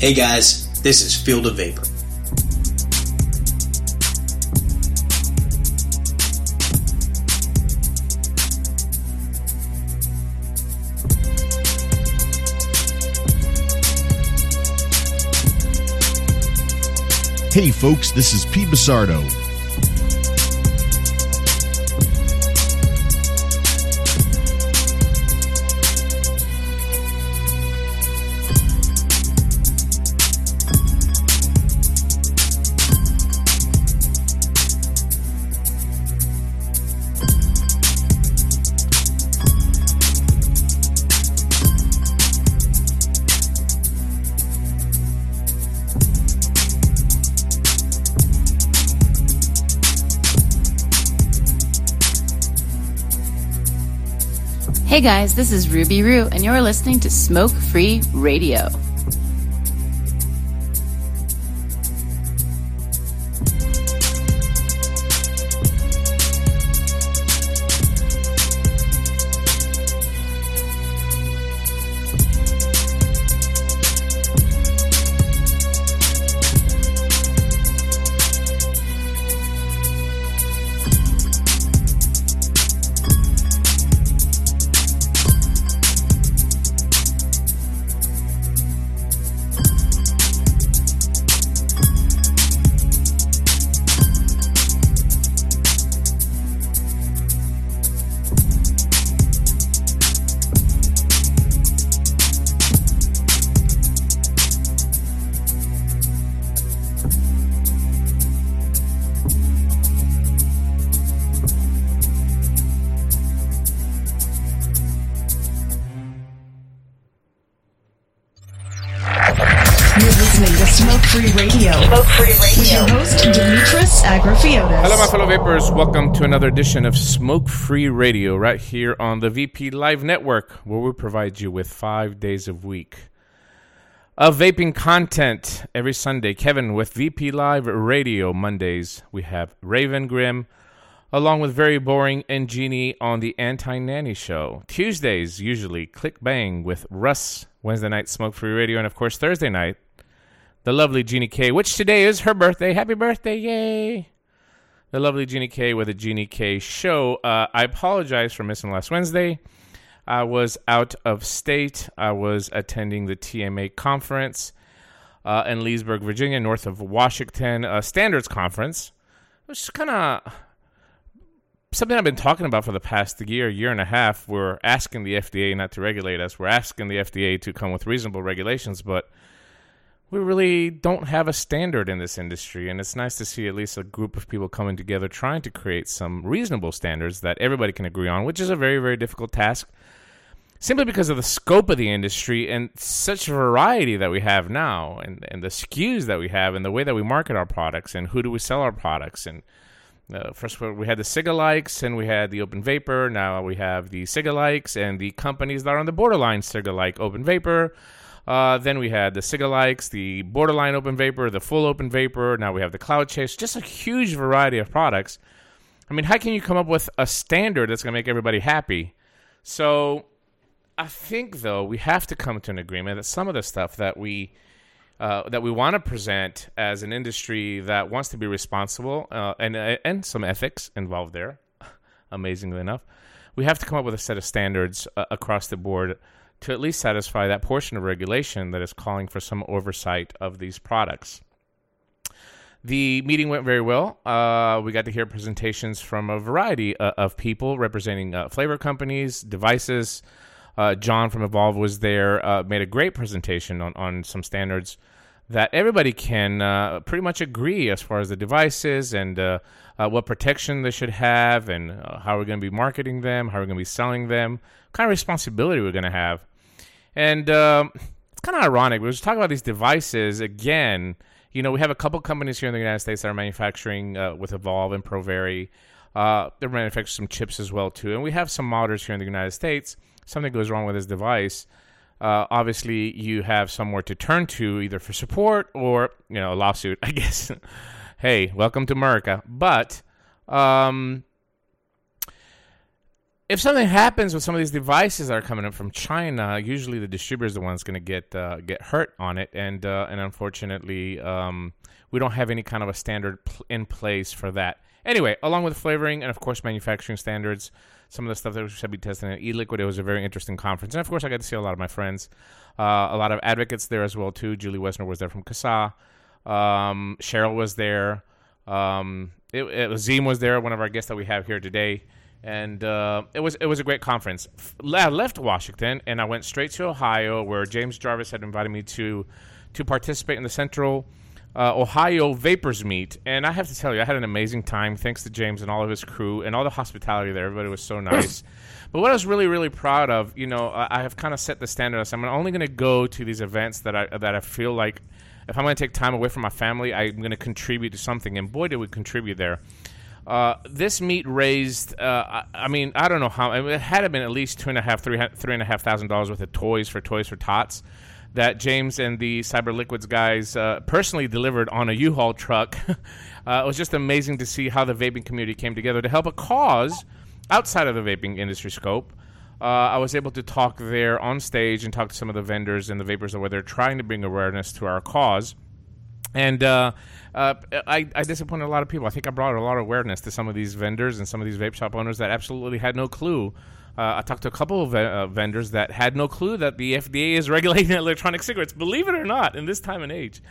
Hey guys, this is Field of Vapor. Hey folks, this is Pete Basardo. Hey guys, this is Ruby Roo, and you're listening to Smoke Free Radio. Vapors. Welcome to another edition of Smoke Free Radio, right here on the VP Live Network, where we provide you with five days a week of vaping content every Sunday. Kevin with VP Live Radio. Mondays, we have Raven Grim, along with Very Boring and Jeannie on the Anti Nanny Show. Tuesdays, usually Click Bang with Russ. Wednesday night, Smoke Free Radio. And of course, Thursday night, the lovely Jeannie K, which today is her birthday. Happy birthday, yay! The lovely Jeannie K with a Jeannie K show. Uh, I apologize for missing last Wednesday. I was out of state. I was attending the TMA conference uh, in Leesburg, Virginia, north of Washington, a standards conference, which is kind of something I've been talking about for the past year, year and a half. We're asking the FDA not to regulate us. We're asking the FDA to come with reasonable regulations, but we really don't have a standard in this industry. And it's nice to see at least a group of people coming together trying to create some reasonable standards that everybody can agree on, which is a very, very difficult task. Simply because of the scope of the industry and such variety that we have now, and, and the SKUs that we have, and the way that we market our products, and who do we sell our products, and uh, first, we had the Cigalikes and we had the Open Vapor. Now we have the Cigalikes and the companies that are on the borderline Cigalike Open Vapor. Uh, then we had the Cigalikes, the borderline Open Vapor, the full Open Vapor. Now we have the Cloud Chase. Just a huge variety of products. I mean, how can you come up with a standard that's going to make everybody happy? So, I think though we have to come to an agreement that some of the stuff that we uh, that we want to present as an industry that wants to be responsible uh, and uh, and some ethics involved there. Amazingly enough, we have to come up with a set of standards uh, across the board to at least satisfy that portion of regulation that is calling for some oversight of these products. The meeting went very well. Uh, we got to hear presentations from a variety uh, of people representing flavor companies, devices. Uh, John from Evolv was there, uh, made a great presentation on, on some standards that everybody can uh, pretty much agree as far as the devices and uh, uh, what protection they should have and uh, how we're going to be marketing them, how we're going to be selling them, kind of responsibility we're going to have. And um, it's kind of ironic. We are just talking about these devices again. You know, we have a couple companies here in the United States that are manufacturing with Evolv and Provari. they're manufacturing some chips as well too, and we have some modders here in the United States something goes wrong with this device, uh, obviously you have somewhere to turn to either for support or you know a lawsuit. I guess. hey, welcome to America. But um, if something happens with some of these devices that are coming in from China, usually the distributor is the one's going to get uh, get hurt on it, and uh, and unfortunately, um, we don't have any kind of a standard pl- in place for that. Anyway, along with flavoring and of course manufacturing standards, some of the stuff that we should be testing at eLiquid, it was a very interesting conference, and of course, I got to see a lot of my friends, uh, a lot of advocates there as well too. Julie Woessner was there from CASAA, um, Cheryl was there, um, it, it, Zim was there, one of our guests that we have here today and uh, it was it was a great conference. I left Washington and I went straight to Ohio, where James Jarvis had invited me to to participate in the Central uh, Ohio Vapors Meet, and I have to tell you, I had an amazing time. Thanks to James and all of his crew and all the hospitality there. Everybody was so nice. but what I was really really proud of, you know, I, I have kind of set the standard. I'm only going to go to these events that I that I feel like. If I'm going to take time away from my family, I'm going to contribute to something, and boy, did we contribute there. Uh, this meet raised, uh, I, mean, I don't know how. it had been at least two and a half, three, three and a half thousand dollars worth of toys for Toys for Tots that James and the Cyber Liquids guys uh, personally delivered on a U-Haul truck. Uh, it was just amazing to see how the vaping community came together to help a cause outside of the vaping industry scope. Uh, I was able to talk there on stage and talk to some of the vendors and the vapors of where they're trying to bring awareness to our cause. And uh, uh, I, I, disappointed a lot of people. I think I brought a lot of awareness to some of these vendors and some of these vape shop owners that absolutely had no clue. Uh, I talked to a couple of uh, vendors that had no clue that the FDA is regulating electronic cigarettes, believe it or not, in this time and age.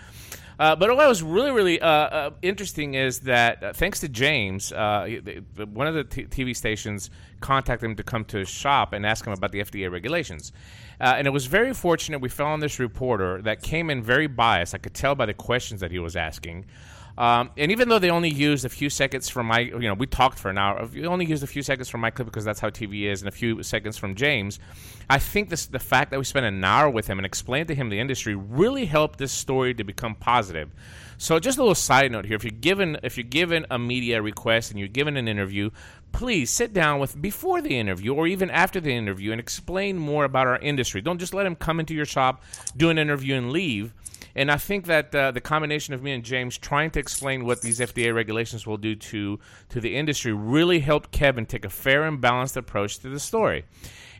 Uh, but what was really, really uh, interesting is that thanks to James, one of the t- TV stations contacted him to come to his shop and ask him about the FDA regulations. Uh, and it was very fortunate we found this reporter that came in very biased. I could tell by the questions that he was asking. Um, and even though they only used a few seconds from my, you know, we talked for an hour. We only used a few seconds from my clip because that's how TV is, and a few seconds from James. I think this, the fact that we spent an hour with him and explained to him the industry really helped this story to become positive. So, just a little side note here: if you're given if you're given a media request and you're given an interview, please sit down with before the interview or even after the interview and explain more about our industry. Don't just let him come into your shop, do an interview, and leave and I think that uh, the combination of me and James trying to explain what these FDA regulations will do to to the industry really helped Kevin take a fair and balanced approach to the story.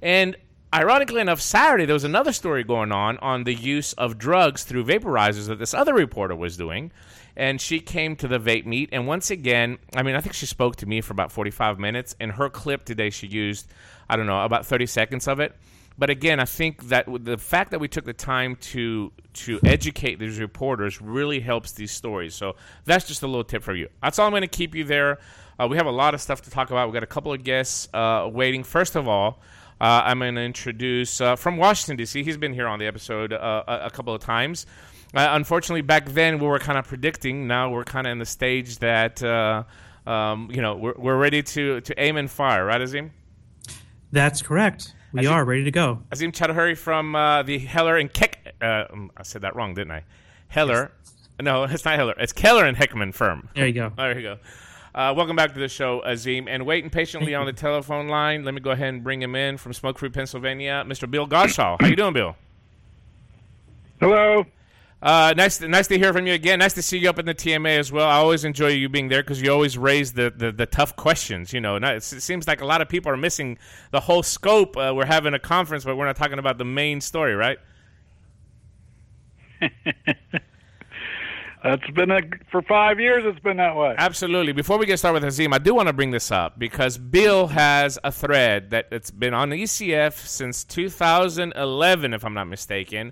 And ironically enough, Saturday there was another story going on on the use of drugs through vaporizers that this other reporter was doing. And she came to the vape meet, and once again, I mean, I think she spoke to me for about 45 minutes. In her clip today, she used, I don't know, about 30 seconds of it. But again, I think that the fact that we took the time to to educate these reporters really helps these stories. So that's just a little tip for you. That's all I'm going to keep you there. Uh, we have a lot of stuff to talk about. We got a couple of guests uh, waiting. First of all, uh, I'm going to introduce uh, from Washington D.C. He's been here on the episode uh, a, a, couple of times. Uh, unfortunately, back then we were kind of predicting. Now we're kind of in the stage that um, you know we're, we're ready to to aim and fire. Right, Azim? That's correct. We Azim, are ready to go. Azim Chowdhury from uh, the Heller and Keck. Uh, um, I said that wrong, didn't I? Heller. No, it's not Heller. It's Keller and Heckman firm. There you go. there you go. Uh, welcome back to the show, Azim. And waiting patiently on the telephone line, let me go ahead and bring him in from Smoke Free, Pennsylvania, Mr. Bill Godshall. How you doing, Bill? Hello. Uh, nice, to, nice to hear from you again. Nice to see you up in the TMA as well. I always enjoy you being there because you always raise the, the, the, tough questions. You know, it seems like a lot of people are missing the whole scope. Uh, we're having a conference, but we're not talking about the main story, right? It's been a, for five years. It's been that way. Absolutely. Before we get started with Azim, I do want to bring this up because Bill has a thread that it's been on the ECF since 2011, if I'm not mistaken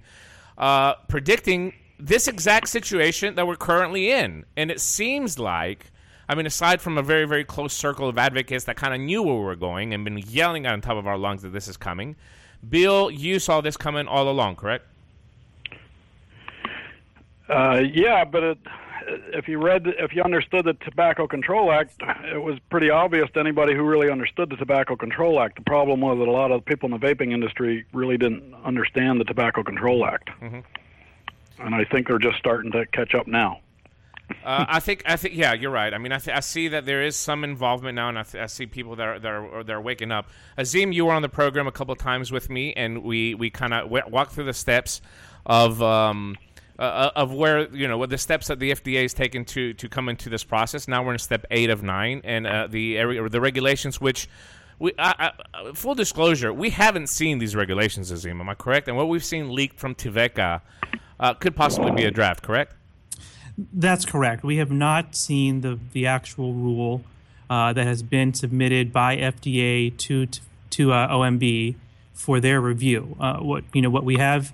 uh, predicting this exact situation that we're currently in. And it seems like, I mean, aside from a very, very close circle of advocates that kind of knew where we were going and been yelling on top of our lungs that this is coming, Bill, you saw this coming all along, correct? Uh, yeah, but it, if you read, if you understood the Tobacco Control Act, it was pretty obvious to anybody who really understood the Tobacco Control Act. The problem was that a lot of people in the vaping industry really didn't understand the Tobacco Control Act, mm-hmm. and I think they're just starting to catch up now. uh, I think I think yeah, you're right. I mean, I, th- I see that there is some involvement now, and I, th- I see people that are that are, that are waking up. Azim, you were on the program a couple times with me, and we we kind of w- walked through the steps of. Um, uh, of where you know what the steps that the FDA has taken to to come into this process. Now we're in step eight of nine, and uh, the area the regulations which we I, I, full disclosure, we haven't seen these regulations, Azim. Am I correct? And what we've seen leaked from TVECA uh, could possibly be a draft, correct? That's correct. We have not seen the the actual rule uh, that has been submitted by FDA to to uh, OMB for their review. Uh, what you know, what we have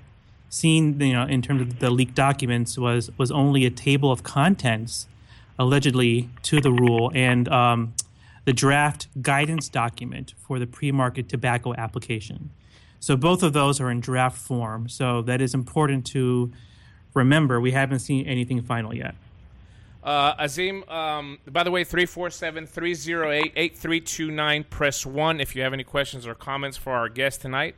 seen, you know, in terms of the leaked documents was was only a table of contents, allegedly to the rule, and um, the draft guidance document for the pre-market tobacco application. So both of those are in draft form. So that is important to remember. We haven't seen anything final yet. Uh, Azim, um, by the way, 347 308 8329, press 1 if you have any questions or comments for our guest tonight.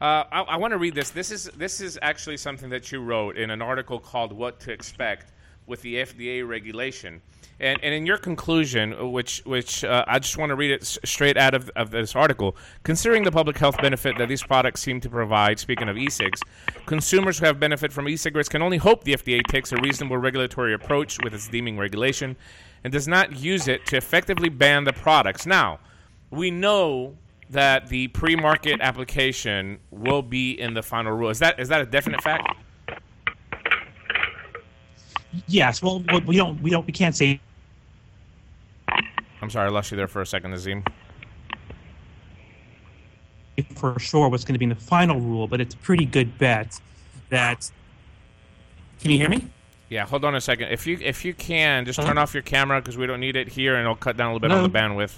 Uh, I, I want to read this. This is, this is actually something that you wrote in an article called What to Expect with the FDA regulation. And, and in your conclusion, which which uh, I just want to read it s- straight out of, of this article, considering the public health benefit that these products seem to provide, speaking of e-cigs, consumers who have benefit from e-cigarettes can only hope the FDA takes a reasonable regulatory approach with its deeming regulation and does not use it to effectively ban the products. Now, we know that the pre-market application will be in the final rule. Is that is that a definite fact? Yes. Well, we don't. We don't. We can't say. I'm sorry, I lost you there for a second, Azim. For sure, what's going to be in the final rule, but it's a pretty good bet that. Can you hear me? Yeah, hold on a second. If you if you can, just turn off your camera because we don't need it here, and it'll cut down a little bit No. on the bandwidth.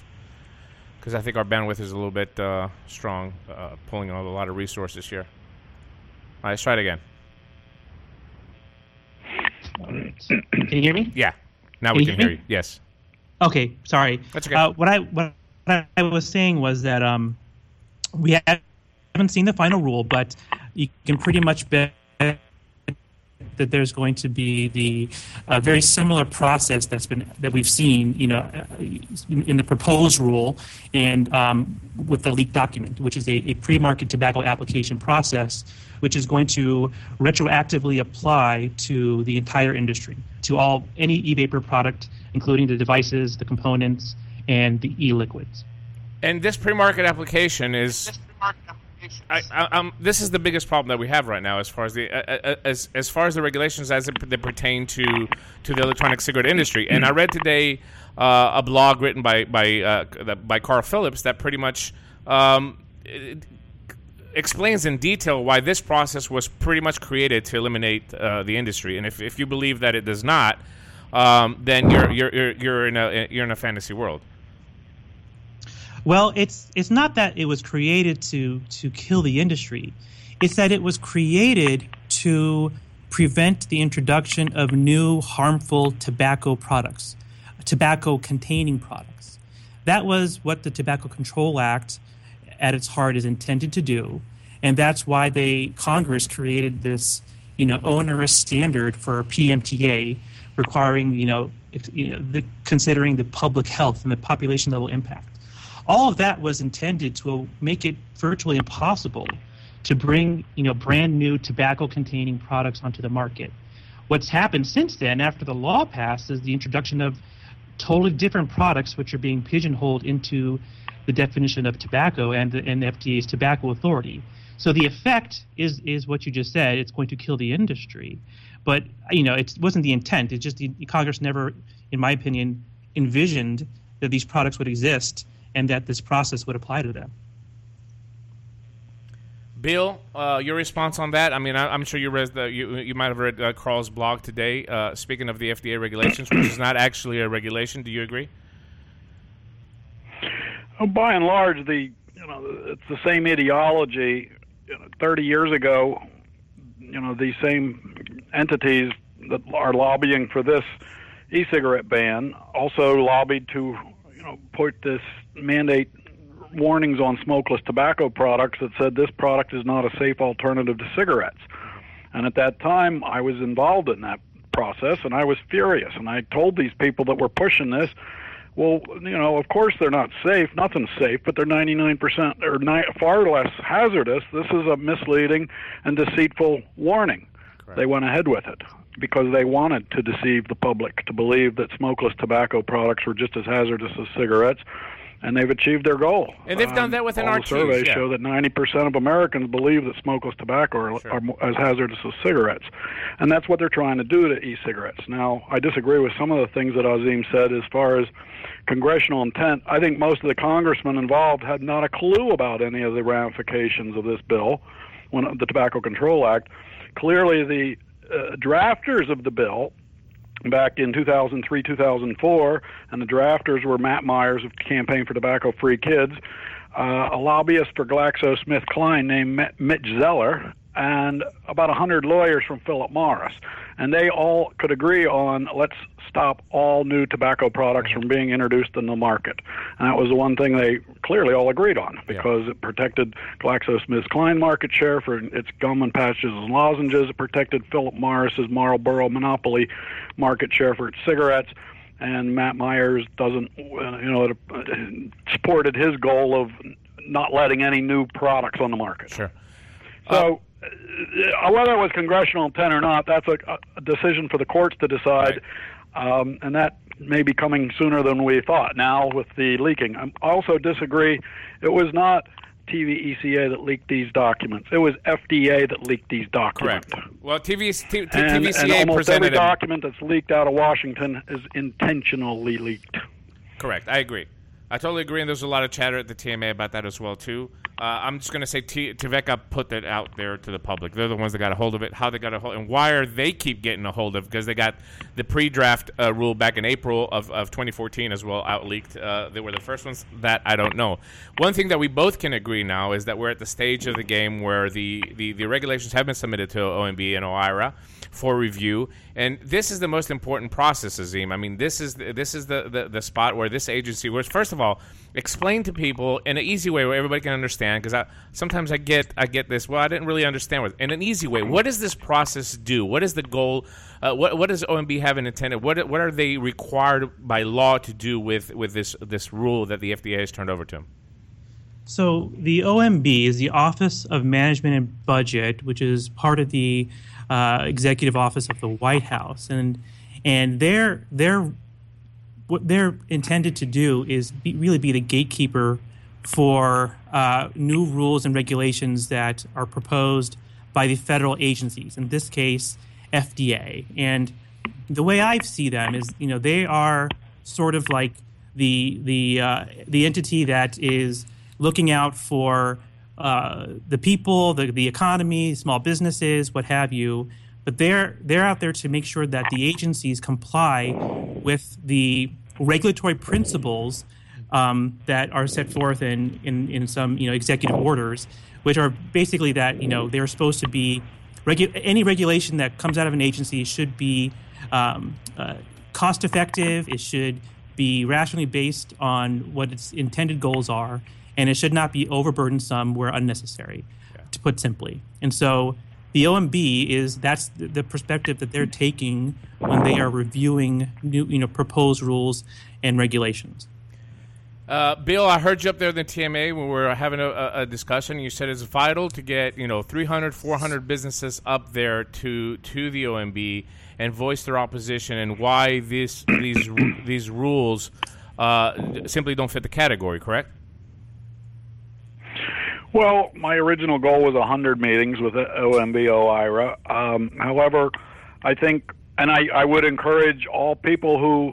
Because I think our bandwidth is a little bit uh, strong, uh, pulling a lot of resources here. All right, let's try it again. Can you hear me? Yeah, now Can we can hear hear you. Yes. Okay, sorry. That's okay. Uh, what I what I was saying was that um, we haven't seen the final rule, but you can pretty much bet that there's going to be the uh, very similar process that's been that we've seen, you know, uh, in, in the proposed rule and um, with the leaked document, which is a, a pre-market tobacco application process, which is going to retroactively apply to the entire industry, to all any e-vapor product, including the devices, the components, and the e-liquids. And this pre-market application is. I, I, um, this is the biggest problem that we have right now, as far as the as as far as the regulations as it, they pertain to to the electronic cigarette industry. And I read today uh, a blog written by by uh, by Carl Phillips that pretty much um, explains in detail why this process was pretty much created to eliminate uh, the industry. And if, if you believe that it does not, um, then you're you're, you're in a you're in a fantasy world. Well, it's it's not that it was created to to kill the industry. It's that it was created to prevent the introduction of new harmful tobacco products, tobacco containing products. That was what the Tobacco Control Act at its heart is intended to do, and that's why they Congress created this, you know, onerous standard for PMTA requiring, you know, you know, the, considering the public health and the population level impact all of that was intended to make it virtually impossible to bring you know brand new tobacco containing products onto the market. What's happened since then after the law passed is the introduction of totally different products which are being pigeonholed into the definition of tobacco and and FDA's tobacco authority. So the effect is is what you just said. It's going to kill the industry. But you know it wasn't the intent. It's just the Congress never in my opinion envisioned that these products would exist and that this process would apply to them. Bill, uh, your response on that? I mean, I, I'm sure you read the, you you might have read uh, Carl's blog today. Uh, speaking of the FDA regulations, which is not actually a regulation, do you agree? Well, by and large, the you know it's the same ideology. You know, Thirty years ago, you know these same entities that are lobbying for this e-cigarette ban also lobbied to you know put this mandate warnings on smokeless tobacco products that said this product is not a safe alternative to cigarettes. And at that time, I was involved in that process, and I was furious. And I told these people that were pushing this, well, you know, of course they're not safe. Nothing's safe, but they're 99% or ni- far less hazardous. This is a misleading and deceitful warning. They went ahead with it because they wanted to deceive the public to believe that smokeless tobacco products were just as hazardous as cigarettes. And they've achieved their goal. And they've done that with all an the surveys yeah. show that 90% of Americans believe that smokeless tobacco are, Sure. are as hazardous as cigarettes, and that's what they're trying to do to e-cigarettes. Now, I disagree with some of the things that Azim said as far as congressional intent. I think most of the congressmen involved had not a clue about any of the ramifications of this bill, when the Tobacco Control Act. Clearly, the uh, drafters of the bill back in 2003, 2004, and the drafters were Matt Myers of Campaign for Tobacco Free Kids, uh, a lobbyist for GlaxoSmithKline named Mit- Mitch Zeller, and about 100 lawyers from Philip Morris. And they all could agree on let's stop all new tobacco products from being introduced in the market. And that was the one thing they clearly all agreed on because it protected GlaxoSmithKline market share for its gum and patches and lozenges. It protected Philip Morris's Marlboro monopoly market share for its cigarettes. And Matt Myers doesn't, you know, it supported his goal of not letting any new products on the market. Sure. So, whether it was congressional intent or not, that's a, a decision for the courts to decide, um, and that may be coming sooner than we thought. Now, with the leaking, I also disagree. It was not TVECA that leaked these documents. It was FDA that leaked these documents. Correct. Well, TV, T, T, And, and almost every presented him. document that's leaked out of Washington is intentionally leaked. Correct. I agree. I totally agree, and there's a lot of chatter at the TMA about that as well too. Uh, I'm just going to say T- put that out there to the public. They're the ones that got a hold of it. How they got a hold, and why are they keep getting a hold of? Because they got the pre-draft uh, rule back in April of, of 2014 as well out leaked. Uh, they were the first ones. That I don't know. One thing that we both can agree now is that we're at the stage of the game where the the, the regulations have been submitted to OMB and OIRA for review, and this is the most important process, Azim. I mean, this is the, this is the, the, the spot where this agency was. First of all, explain to people in an easy way where everybody can understand. Because I, sometimes I get I get this. Well, I didn't really understand what in an easy way. What does this process do? What is the goal? Uh, what what does OMB have in intended? What what are they required by law to do with with this this rule that the FDA has turned over to them? So the OMB is the Office of Management and Budget, which is part of the uh, Executive Office of the White House, and and they're they're what they're intended to do is be, really be the gatekeeper for uh, new rules and regulations that are proposed by the federal agencies. In this case, FDA. And the way I see them is, you know, they are sort of like the the uh, the entity that is looking out for uh, the people, the the economy, small businesses, what have you. But they're they're out there to make sure that the agencies comply with the regulatory principles um, that are set forth in, in in some you know executive orders, which are basically that you know they're supposed to be regu- any regulation that comes out of an agency should be um, uh, cost effective. It should be rationally based on what its intended goals are, and it should not be overburdensome where unnecessary, to put simply. And so the OMB is that's the, perspective that they're taking when they are reviewing new, you know, proposed rules and regulations. Uh, Bill, I heard you up there in the TMA when we were having a, a- a discussion. You said it's vital to get you know 300, 400 businesses up there to to the OMB and voice their opposition and why this these these rules uh, simply don't fit the category. Correct? Well, my original goal was 100 meetings with OMB IRA. Um, however, I think, and I, I would encourage all people who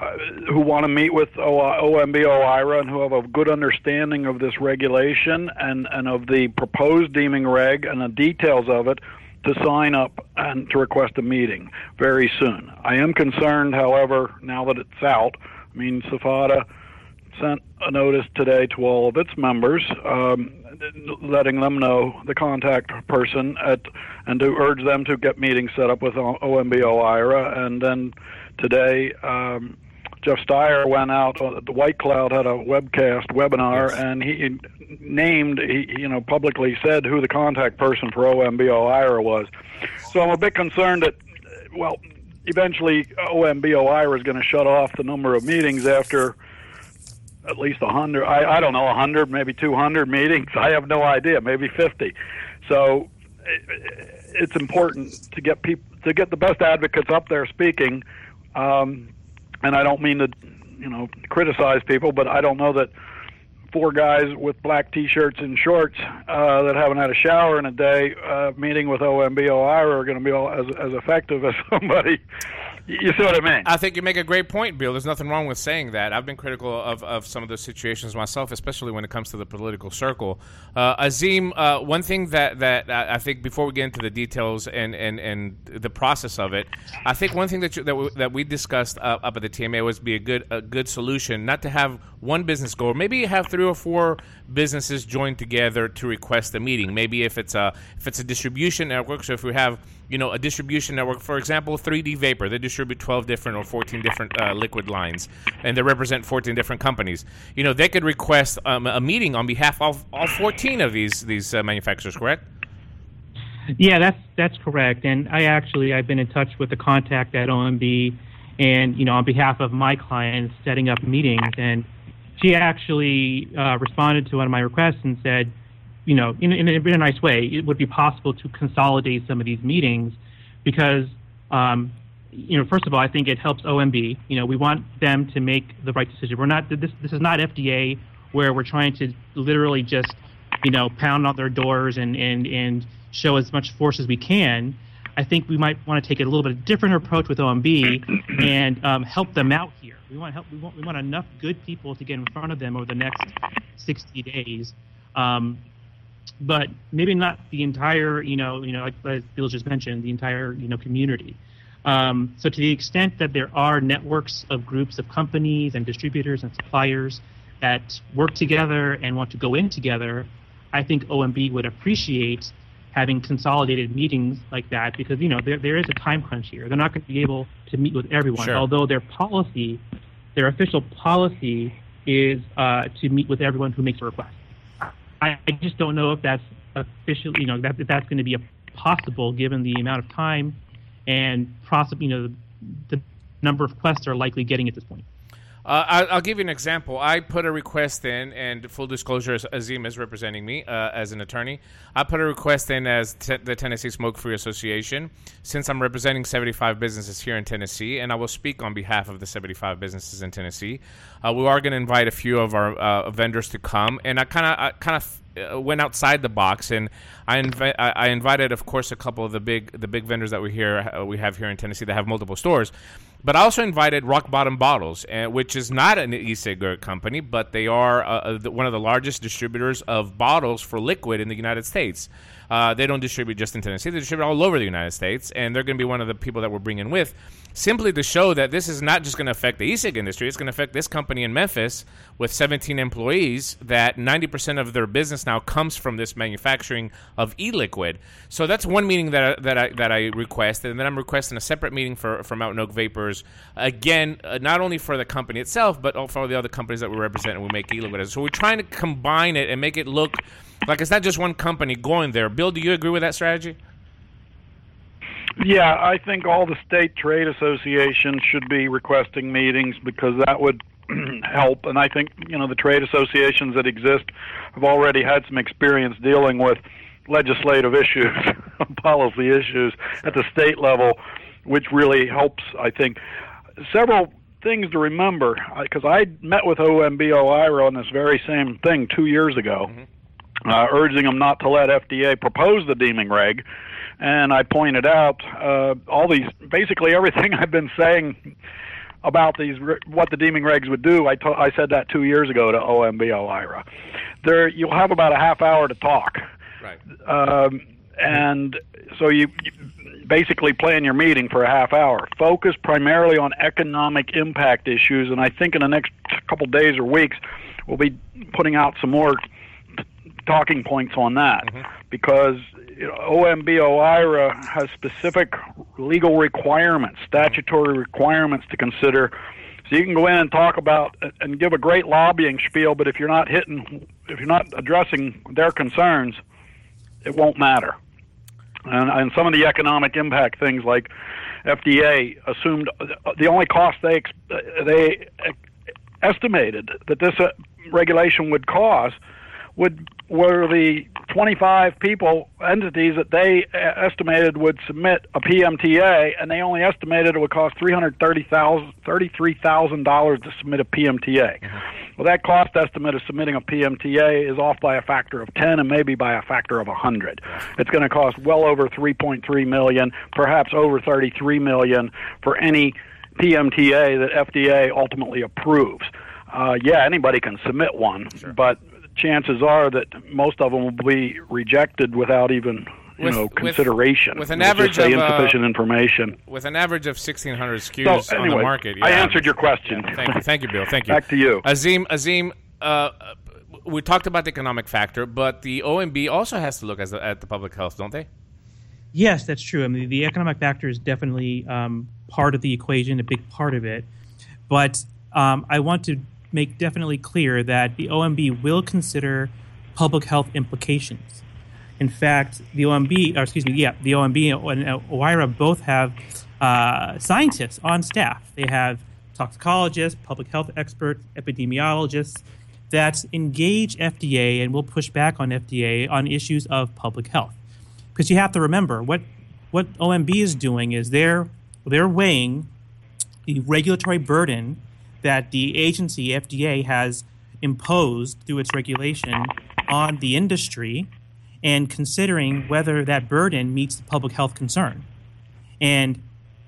uh, who want to meet with O- OMB OIRA and who have a good understanding of this regulation and, and of the proposed deeming reg and the details of it to sign up and to request a meeting very soon. I am concerned, however, now that it's out. I mean, SFATA sent a notice today to all of its members, um, letting them know the contact person at, and to urge them to get meetings set up with OMB OIRA. And then today, um, Jeff Steyer went out. uh, The White Cloud had a webcast webinar, and he named, he you know, publicly said who the contact person for OMB OIRA was. So I'm a bit concerned that, well, eventually OMB OIRA is going to shut off the number of meetings after at least a hundred. I, I don't know, a hundred, maybe two hundred meetings. I have no idea. Maybe fifty. So it, it's important to get people to get the best advocates up there speaking. Um, and I don't mean to you know, criticize people, but I don't know that four guys with black T-shirts and shorts uh, that haven't had a shower in a day uh, meeting with OMB are going to be as, as effective as somebody you see what I mean? I think you make a great point, Bill. There's nothing wrong with saying that. I've been critical of, of some of those situations myself, especially when it comes to the political circle. Uh, Azim, uh, one thing that, that I think before we get into the details and, and, and the process of it, I think one thing that you, that, we, that we discussed uh, up at the TMA was be a good a good solution, not to have one business go, or maybe have three or four businesses join together to request a meeting. Maybe if it's a if it's a distribution network, so if we have you know a distribution network, for example, 3D Vapor, they distribute 12 different or 14 different uh, liquid lines, and they represent 14 different companies. You know, they could request um, a meeting on behalf of all 14 of these these uh, manufacturers. Correct? Yeah, that's that's correct. And I actually I've been in touch with the contact at OMB, and you know on behalf of my clients setting up meetings and she actually uh, responded to one of my requests and said, you know, in, in, a, in, a, nice way, it would be possible to consolidate some of these meetings because, um, you know, first of all, I think it helps OMB. You know, we want them to make the right decision. We're not this. This is not FDA where we're trying to literally just, you know, pound on their doors and and and show as much force as we can. I think we might want to take a little bit of different approach with OMB and um, help them out here. We want help. We want we want enough good people to get in front of them over the next 60 days, um, but maybe not the entire. You know, you know, like, like Bill just mentioned, the entire you know community. Um, so to the extent that there are networks of groups of companies and distributors and suppliers that work together and want to go in together, I think OMB would appreciate having consolidated meetings like that because you know there there is a time crunch here. They're not going to be able to meet with everyone, sure. although their policy, their official policy, is uh, to meet with everyone who makes a request. I, I just don't know if that's officially, you know, that if that's going to be possible given the amount of time and process, you know, the, the number of quests are likely getting at this point. Uh, I'll give you an example. I put a request in, and full disclosure, Azim is representing me uh, as an attorney. I put a request in as the Tennessee Smoke Free Association, since I'm representing 75 businesses here in Tennessee, and I will speak on behalf of the 75 businesses in Tennessee. Uh, we are going to invite a few of our uh, vendors to come, and I kind of, kind of uh, went outside the box, and I, I, invited, of course, a couple of the big, the big vendors that we here uh, we have here in Tennessee that have multiple stores. But I also invited Rock Bottom Bottles, uh, which is not an e-cigarette company, but they are uh, uh one of the largest distributors of bottles for liquid in the United States. Uh, they don't distribute just in Tennessee; they distribute all over the United States, and they're going to be one of the people that we're bringing with simply to show that this is not just going to affect the e-cig industry. It's going to affect this company in Memphis with 17 employees. That 90% of their business now comes from this manufacturing of e-liquid. So that's one meeting that I, that I that I requested, and then I'm requesting a separate meeting for for Mountain Oak Vapors. Again, uh, not only for the company itself, but for the other companies that we represent and we make e-liquid. So we're trying to combine it and make it look like it's not just one company going there. Bill, do you agree with that strategy? Yeah, I think all the state trade associations should be requesting meetings because that would help. And I think you know the trade associations that exist have already had some experience dealing with legislative issues, policy issues at the state level, which really helps. I think several things to remember because I met with OMB OIRA on this very same thing two years ago, mm-hmm. Uh, urging them not to let FDA propose the deeming reg and I pointed out uh, all these, basically everything I've been saying about these, what the deeming regs would do. I, to, I said that two years ago to OMB OIRA. There, you'll have about a half hour to talk, right? Um, and so you, you basically plan your meeting for a half hour. Focus primarily on economic impact issues, and I think in the next couple days or weeks, we'll be putting out some more talking points on that mm-hmm. because you know, OMB OIRA has specific legal requirements, statutory requirements to consider. So you can go in and talk about and give a great lobbying spiel, but if you're not hitting, if you're not addressing their concerns, it won't matter. And, and some of the economic impact things like FDA assumed the only cost they they estimated that this uh, regulation would cause would were the 25 people, entities that they uh, estimated would submit a PMTA, and they only estimated it would cost $333,000 to submit a PMTA. Mm-hmm. Well, that cost estimate of submitting a PMTA is off by a factor of 10 and maybe by a factor of 100. It's going to cost well over 3.3 million, perhaps over 33 million for any PMTA that FDA ultimately approves. Uh, yeah, anybody can submit one, sure. but chances are that most of them will be rejected without even you with, know consideration. With, with an average of insufficient uh, information. With an average of 1,600 SKUs so, anyway, on the market. Yeah. I answered your question. Yeah, thank you, thank you, Bill. Thank you. Back to you, Azim. Azim, uh, we talked about the economic factor, but the OMB also has to look at the, at the public health, don't they? Yes, that's true. I mean, the economic factor is definitely um, part of the equation, a big part of it. But um, I want to make definitely clear that the OMB will consider public health implications. In fact, the OMB, or excuse me, yeah, the OMB and OIRA both have uh, scientists on staff. They have toxicologists, public health experts, epidemiologists that engage FDA and will push back on FDA on issues of public health. Because you have to remember what what OMB is doing is they're they're weighing the regulatory burden that the agency, FDA, has imposed through its regulation on the industry and considering whether that burden meets the public health concern. And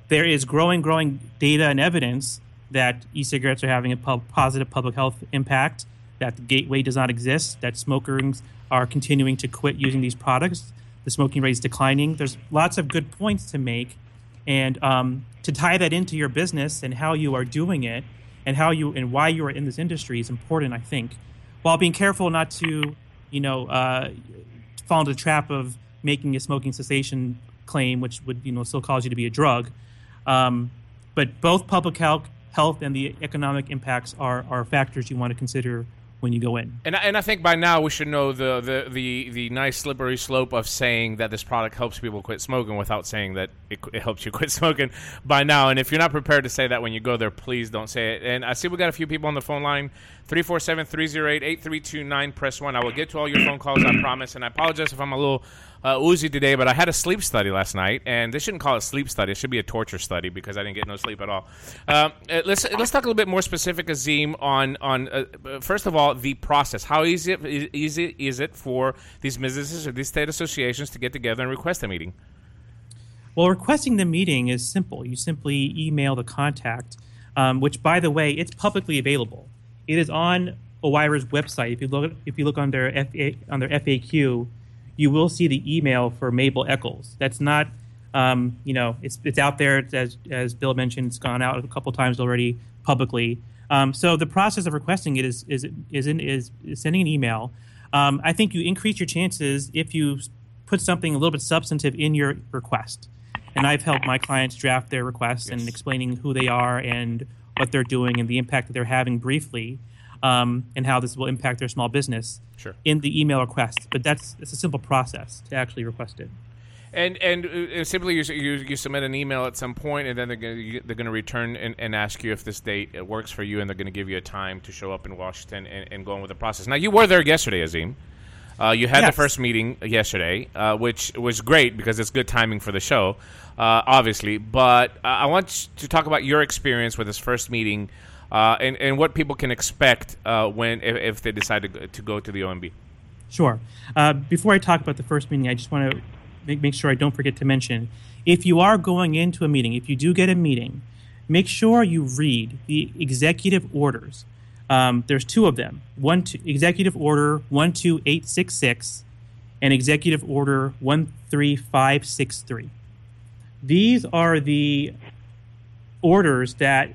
there is growing, growing data and evidence that e cigarettes are having a pub- positive public health impact, that the gateway does not exist, that smokers are continuing to quit using these products, the smoking rate is declining. There's lots of good points to make. And um, to tie that into your business and how you are doing it and how you and why you are in this industry is important, I think, while being careful not to, you know, uh, fall into the trap of making a smoking cessation claim, which would you know still cause you to be a drug. Um, but both public health, health and the economic impacts are are factors you want to consider when you go in. And, and I think by now we should know the, the, the, the nice slippery slope of saying that this product helps people quit smoking without saying that it, it, helps you quit smoking by now. And if you're not prepared to say that when you go there, please don't say it. And I see we got a few people on the phone line 347 308 8329. Press 1. I will get to all your phone calls, I promise. And I apologize if I'm a little uh, Uzi today, but I had a sleep study last night, and they shouldn't call it a sleep study. It should be a torture study because I didn't get no sleep at all. Um, uh, let's let's talk a little bit more specific, Azim, on on uh, first of all the process. How easy easy is it for these businesses or these state associations to get together and request a meeting? Well, requesting the meeting is simple. You simply email the contact, um, which, by the way, it's publicly available. It is on OIRA's website. If you look if you look on their FA, on their FAQ you will see the email for Mabel Echols. That's not, um, you know, it's it's out there It's, as as Bill mentioned. It's gone out a couple times already publicly. Um, so the process of requesting it is is is, in, is, sending an email. Um, I think you increase your chances if you put something a little bit substantive in your request. And I've helped my clients draft their requests yes. and explaining who they are and what they're doing and the impact that they're having briefly um, and how this will impact their small business sure. in the email request. But that's it's a simple process to actually request it. And and uh, simply you, you, you submit an email at some point, and then they're gonna, they're going to return and, and, ask you if this date works for you, and they're going to give you a time to show up in Washington and, and go on with the process. Now you were there yesterday, Azim. Uh, you had yes. the first meeting yesterday, uh, which was great because it's good timing for the show, uh, obviously. But uh, I want to talk about your experience with this first meeting uh, and, and what people can expect uh, when if, if, they decide to go, to go to the OMB. Sure. Uh, before I talk about the first meeting, I just want to make, make sure I don't forget to mention if you are going into a meeting, if you do get a meeting, make sure you read the executive orders. Um, there's two of them. One two, executive order 12866 and executive order 13563. These are the orders that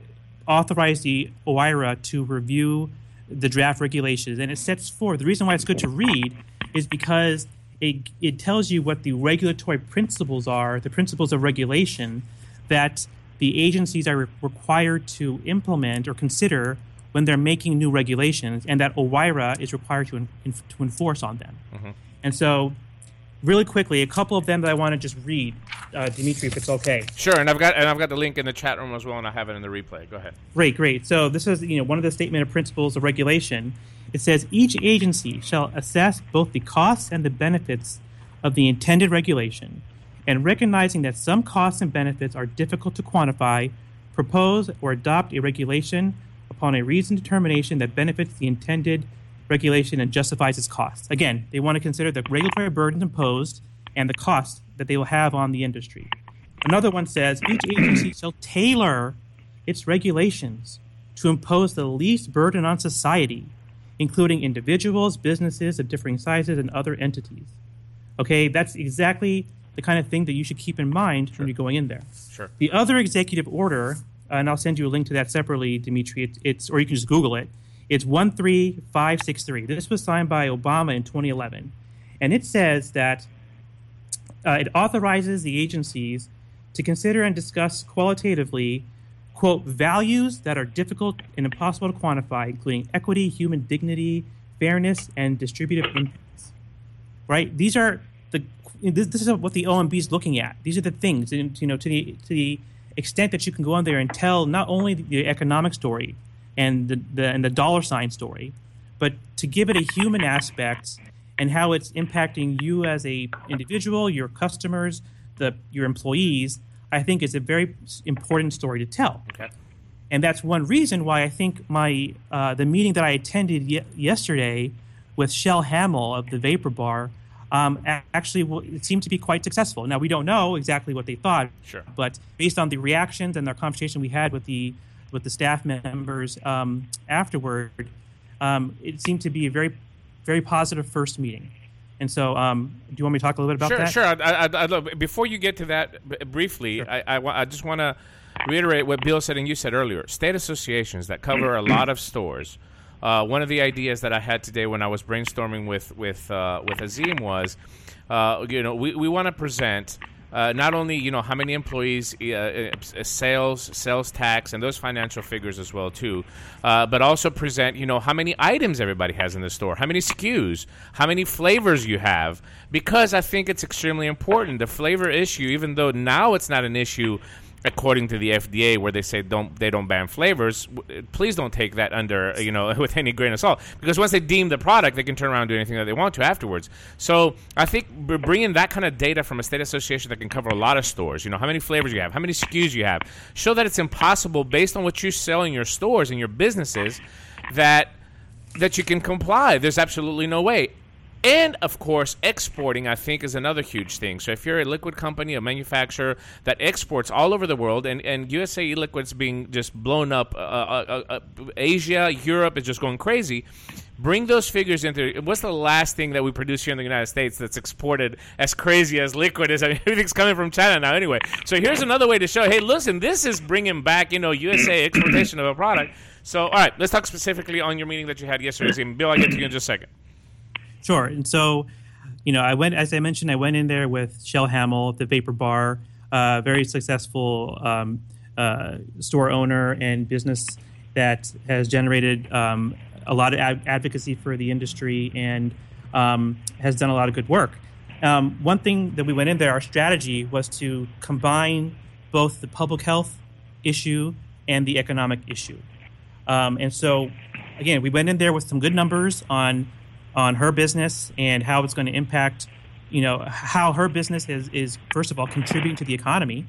authorize the OIRA to review the draft regulations, and it sets forth the reason why it's good to read is because it, it tells you what the regulatory principles are, the principles of regulation that the agencies are re- required to implement or consider when they're making new regulations, and that OIRA is required to, in, to enforce on them. Mm-hmm. And so really quickly, a couple of them that I want to just read, uh, Dimitri, if it's okay. Sure, and I've got and I've got the link in the chat room as well, and I have it in the replay. Go ahead. Great, great. So this is you know one of the statement of principles of regulation It says each agency shall assess both the costs and the benefits of the intended regulation, and recognizing that some costs and benefits are difficult to quantify, propose or adopt a regulation upon a reasoned determination that benefits the intended regulation and justifies its costs. Again, they want to consider the regulatory burdens imposed and the cost that they will have on the industry. Another one says each agency shall tailor its regulations to impose the least burden on society, including individuals, businesses of differing sizes, and other entities. Okay, that's exactly the kind of thing that you should keep in mind when you're going in there. Sure. The other executive order, and I'll send you a link to that separately, Dimitri. It's, it's or you can just Google it. It's one three five six three. This was signed by Obama in 2011, and it says that uh, it authorizes the agencies to consider and discuss qualitatively, quote, values that are difficult and impossible to quantify, including equity, human dignity, fairness, and distributive impacts. Right? These are the this, this is what the OMB is looking at. These are the things, and you know, to the to the extent that you can go on there and tell not only the economic story and the, the and the dollar sign story, but to give it a human aspect and how it's impacting you as a individual, your customers, the your employees, I think is a very important story to tell. Okay. And that's one reason why I think my uh, the meeting that I attended ye- yesterday with Shell Hamill of the Vapor Bar um, actually w- it seemed to be quite successful. Now we don't know exactly what they thought, Sure. but based on the reactions and the conversation we had with the with the staff members um, afterward, um, it seemed to be a very very positive first meeting. And so, um, do you want me to talk a little bit about sure, that? Sure, I'd, I'd love, before you get to that b- briefly, I, I, I just want to reiterate what Bill said and you said earlier. State associations that cover a lot of stores. Uh, one of the ideas that I had today when I was brainstorming with with uh, with Azim was, uh, you know, we, we want to present uh, not only you know how many employees, uh, uh, sales, sales tax, and those financial figures as well too, uh, but also present you know how many items everybody has in the store, how many SKUs, how many flavors you have, because I think it's extremely important. The flavor issue, even though now it's not an issue according to the FDA, where they say don't they don't ban flavors. Please don't take that under you know with any grain of salt, because once they deem the product, they can turn around and do anything that they want to afterwards. So I think bringing that kind of data from a state association that can cover a lot of stores, you know how many flavors you have, how many SKUs you have, show that it's impossible based on what you sell in your stores and your businesses that that you can comply. There's absolutely no way. And of course, exporting I think is another huge thing. So if you're a liquid company, a manufacturer that exports all over the world, and and USA e-liquids being just blown up, uh, uh, uh, uh, Asia, Europe is just going crazy. Bring those figures into. What's the last thing that we produce here in the United States that's exported as crazy as liquid is? I mean, everything's coming from China now, anyway. So here's another way to show. Hey, listen, this is bringing back you know USA exportation of a product. So all right, let's talk specifically on your meeting that you had yesterday. Bill, I will get to you in just a second. Sure. And so, you know, I went, as I mentioned, I went in there with Shell Hamill, the Vapor Bar, uh, very successful um, uh, store owner and business that has generated um, a lot of ad- advocacy for the industry and um, has done a lot of good work. Um, one thing that we went in there, our strategy was to combine both the public health issue and the economic issue. Um, and so, again, we went in there with some good numbers on on her business and how it's going to impact, you know, how her business is, is first of all contributing to the economy,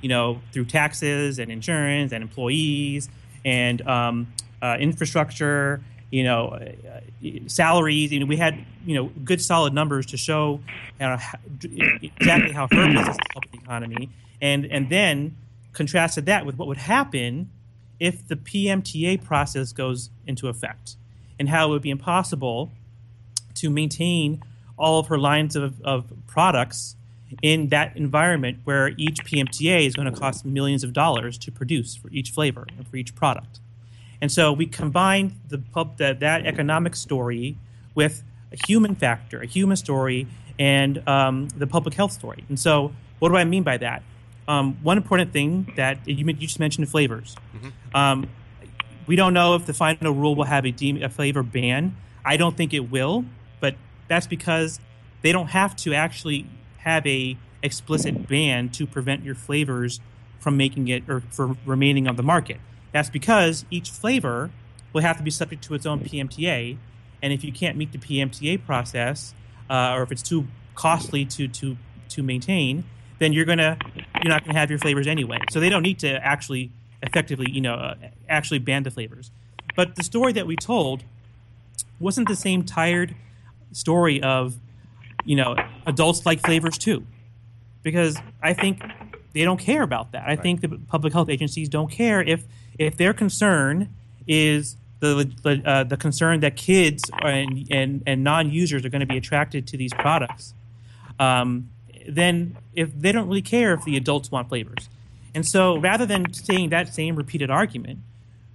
you know, through taxes and insurance and employees and um, uh, infrastructure, you know, uh, salaries. You know, we had you know good solid numbers to show exactly how her business helping the economy, and and then contrasted that with what would happen if the PMTA process goes into effect, and how it would be impossible to maintain all of her lines of, of products in that environment where each PMTA is going to cost millions of dollars to produce for each flavor and for each product. And so we combined the pub, that, that economic story with a human factor, a human story, and um, the public health story. And so, what do I mean by that? Um, one important thing that you, you just mentioned flavors. Um, we don't know if the final rule will have a, deem, a flavor ban. I don't think it will, but that's because they don't have to actually have a explicit ban to prevent your flavors from making it or for remaining on the market. That's because each flavor will have to be subject to its own PMTA. And if you can't meet the PMTA process, uh, or if it's too costly to to to maintain, then you're gonna you're not gonna have your flavors anyway. So they don't need to actually effectively, you know, uh, actually ban the flavors. But the story that we told wasn't the same tired story of, you know, adults like flavors too, because I think they don't care about that. I think the public health agencies don't care if if their concern is the the, uh, the concern that kids and and, and non users are going to be attracted to these products. Um, then if they don't really care if the adults want flavors. And so rather than saying that same repeated argument,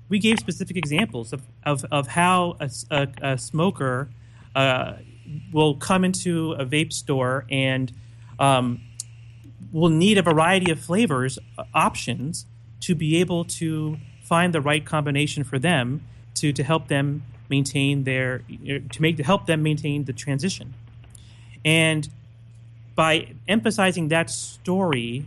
we gave specific examples of, of, of how a, a, a smoker will come into a vape store and um, will need a variety of flavors uh, options to be able to find the right combination for them to, to help them maintain their to make to help them maintain the transition. And by emphasizing that story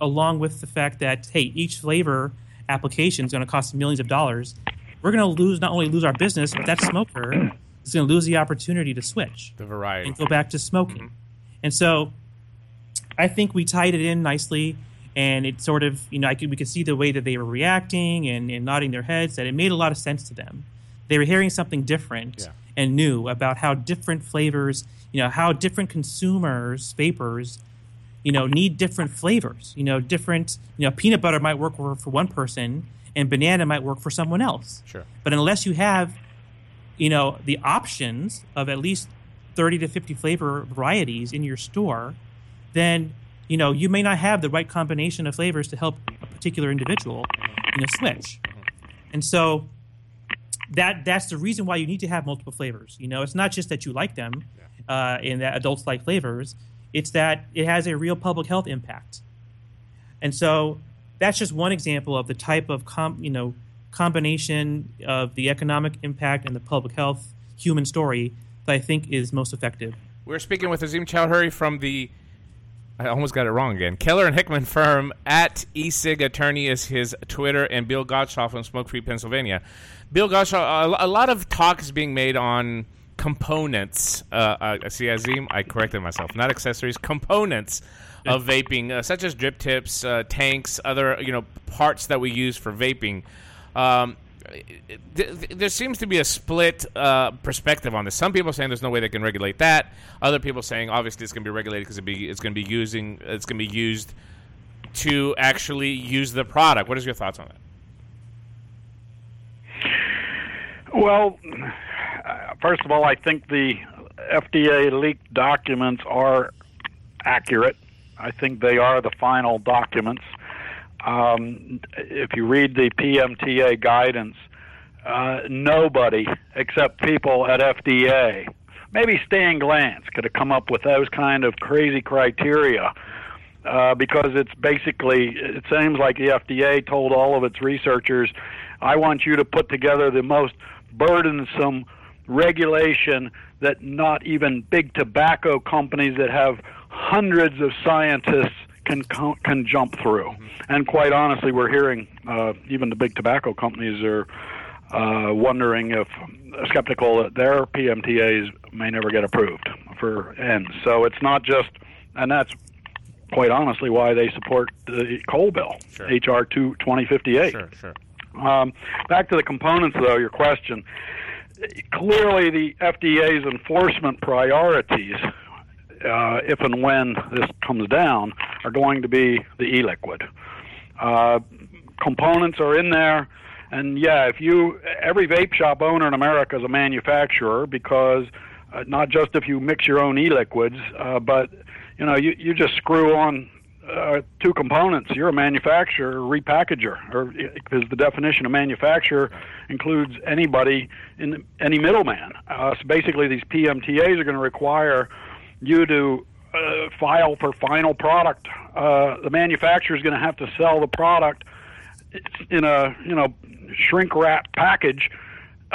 along with the fact that hey each flavor application is going to cost millions of dollars we're going to lose not only lose our business but that smoker is going to lose the opportunity to switch The variety. and go back to smoking mm-hmm. and so I think we tied it in nicely, and it sort of, you know, I could, we could see the way that they were reacting and, and nodding their heads that it made a lot of sense to them. They were hearing something different Yeah. and new about how different flavors, you know, how different consumers, vapors, you know, need different flavors. You know, different, you know, peanut butter might work for, for one person, and banana might work for someone else. Sure. But unless you have, you know, the options of at least 30 to 50 flavor varieties in your store, then, you know, you may not have the right combination of flavors to help a particular individual, you know, switch. And so that that's the reason why you need to have multiple flavors. You know, it's not just that you like them uh, and that adults like flavors. It's that it has a real public health impact. And so that's just one example of the type of com- you know combination of the economic impact and the public health human story that I think is most effective. We're speaking with Azim Chowdhury from the. I almost got it wrong again. Keller and Heckman firm at Ecig Attorney is his Twitter, and Bill Godshall from Smoke Free Pennsylvania. Bill Godshall, a, a lot of talk is being made on components. Uh, uh, see, Azim, I corrected myself. Not accessories, components of vaping, uh, such as drip tips, uh, tanks, other you know parts that we use for vaping. Um, th- th- there seems to be a split uh, perspective on this. Some people saying there's no way they can regulate that. Other people saying obviously it's going to be regulated because be, it's going to be using it's going to be used to actually use the product. What is your thoughts on that? Well, first of all, I think the FDA leaked documents are accurate. I think they are the final documents. Um, if you read the PMTA guidance, uh, nobody except people at FDA, maybe Stan Glantz, could have come up with those kind of crazy criteria. Uh, because it's basically, it seems like the FDA told all of its researchers, I want you to put together the most burdensome regulation that not even big tobacco companies that have hundreds of scientists can can jump through. And quite honestly, we're hearing uh, even the big tobacco companies are uh, wondering if skeptical that their PMTAs may never get approved for ends. So it's not just, and that's quite honestly why they support the Cole bill, Sure. HR 2 2058. Sure, sure. Um, back to the components, though, your question. Clearly, the FDA's enforcement priorities, uh, if and when this comes down, are going to be the e liquid. Uh, components are in there. And yeah, if you, every vape shop owner in America is a manufacturer because uh, not just if you mix your own e liquids, uh, but you know, you, you just screw on uh, two components. You're a manufacturer, repackager, or because the definition of manufacturer includes anybody in any middleman. Uh, so basically, these PMTAs are going to require you to uh, file for final product. Uh, the manufacturer is going to have to sell the product in a you know shrink wrap package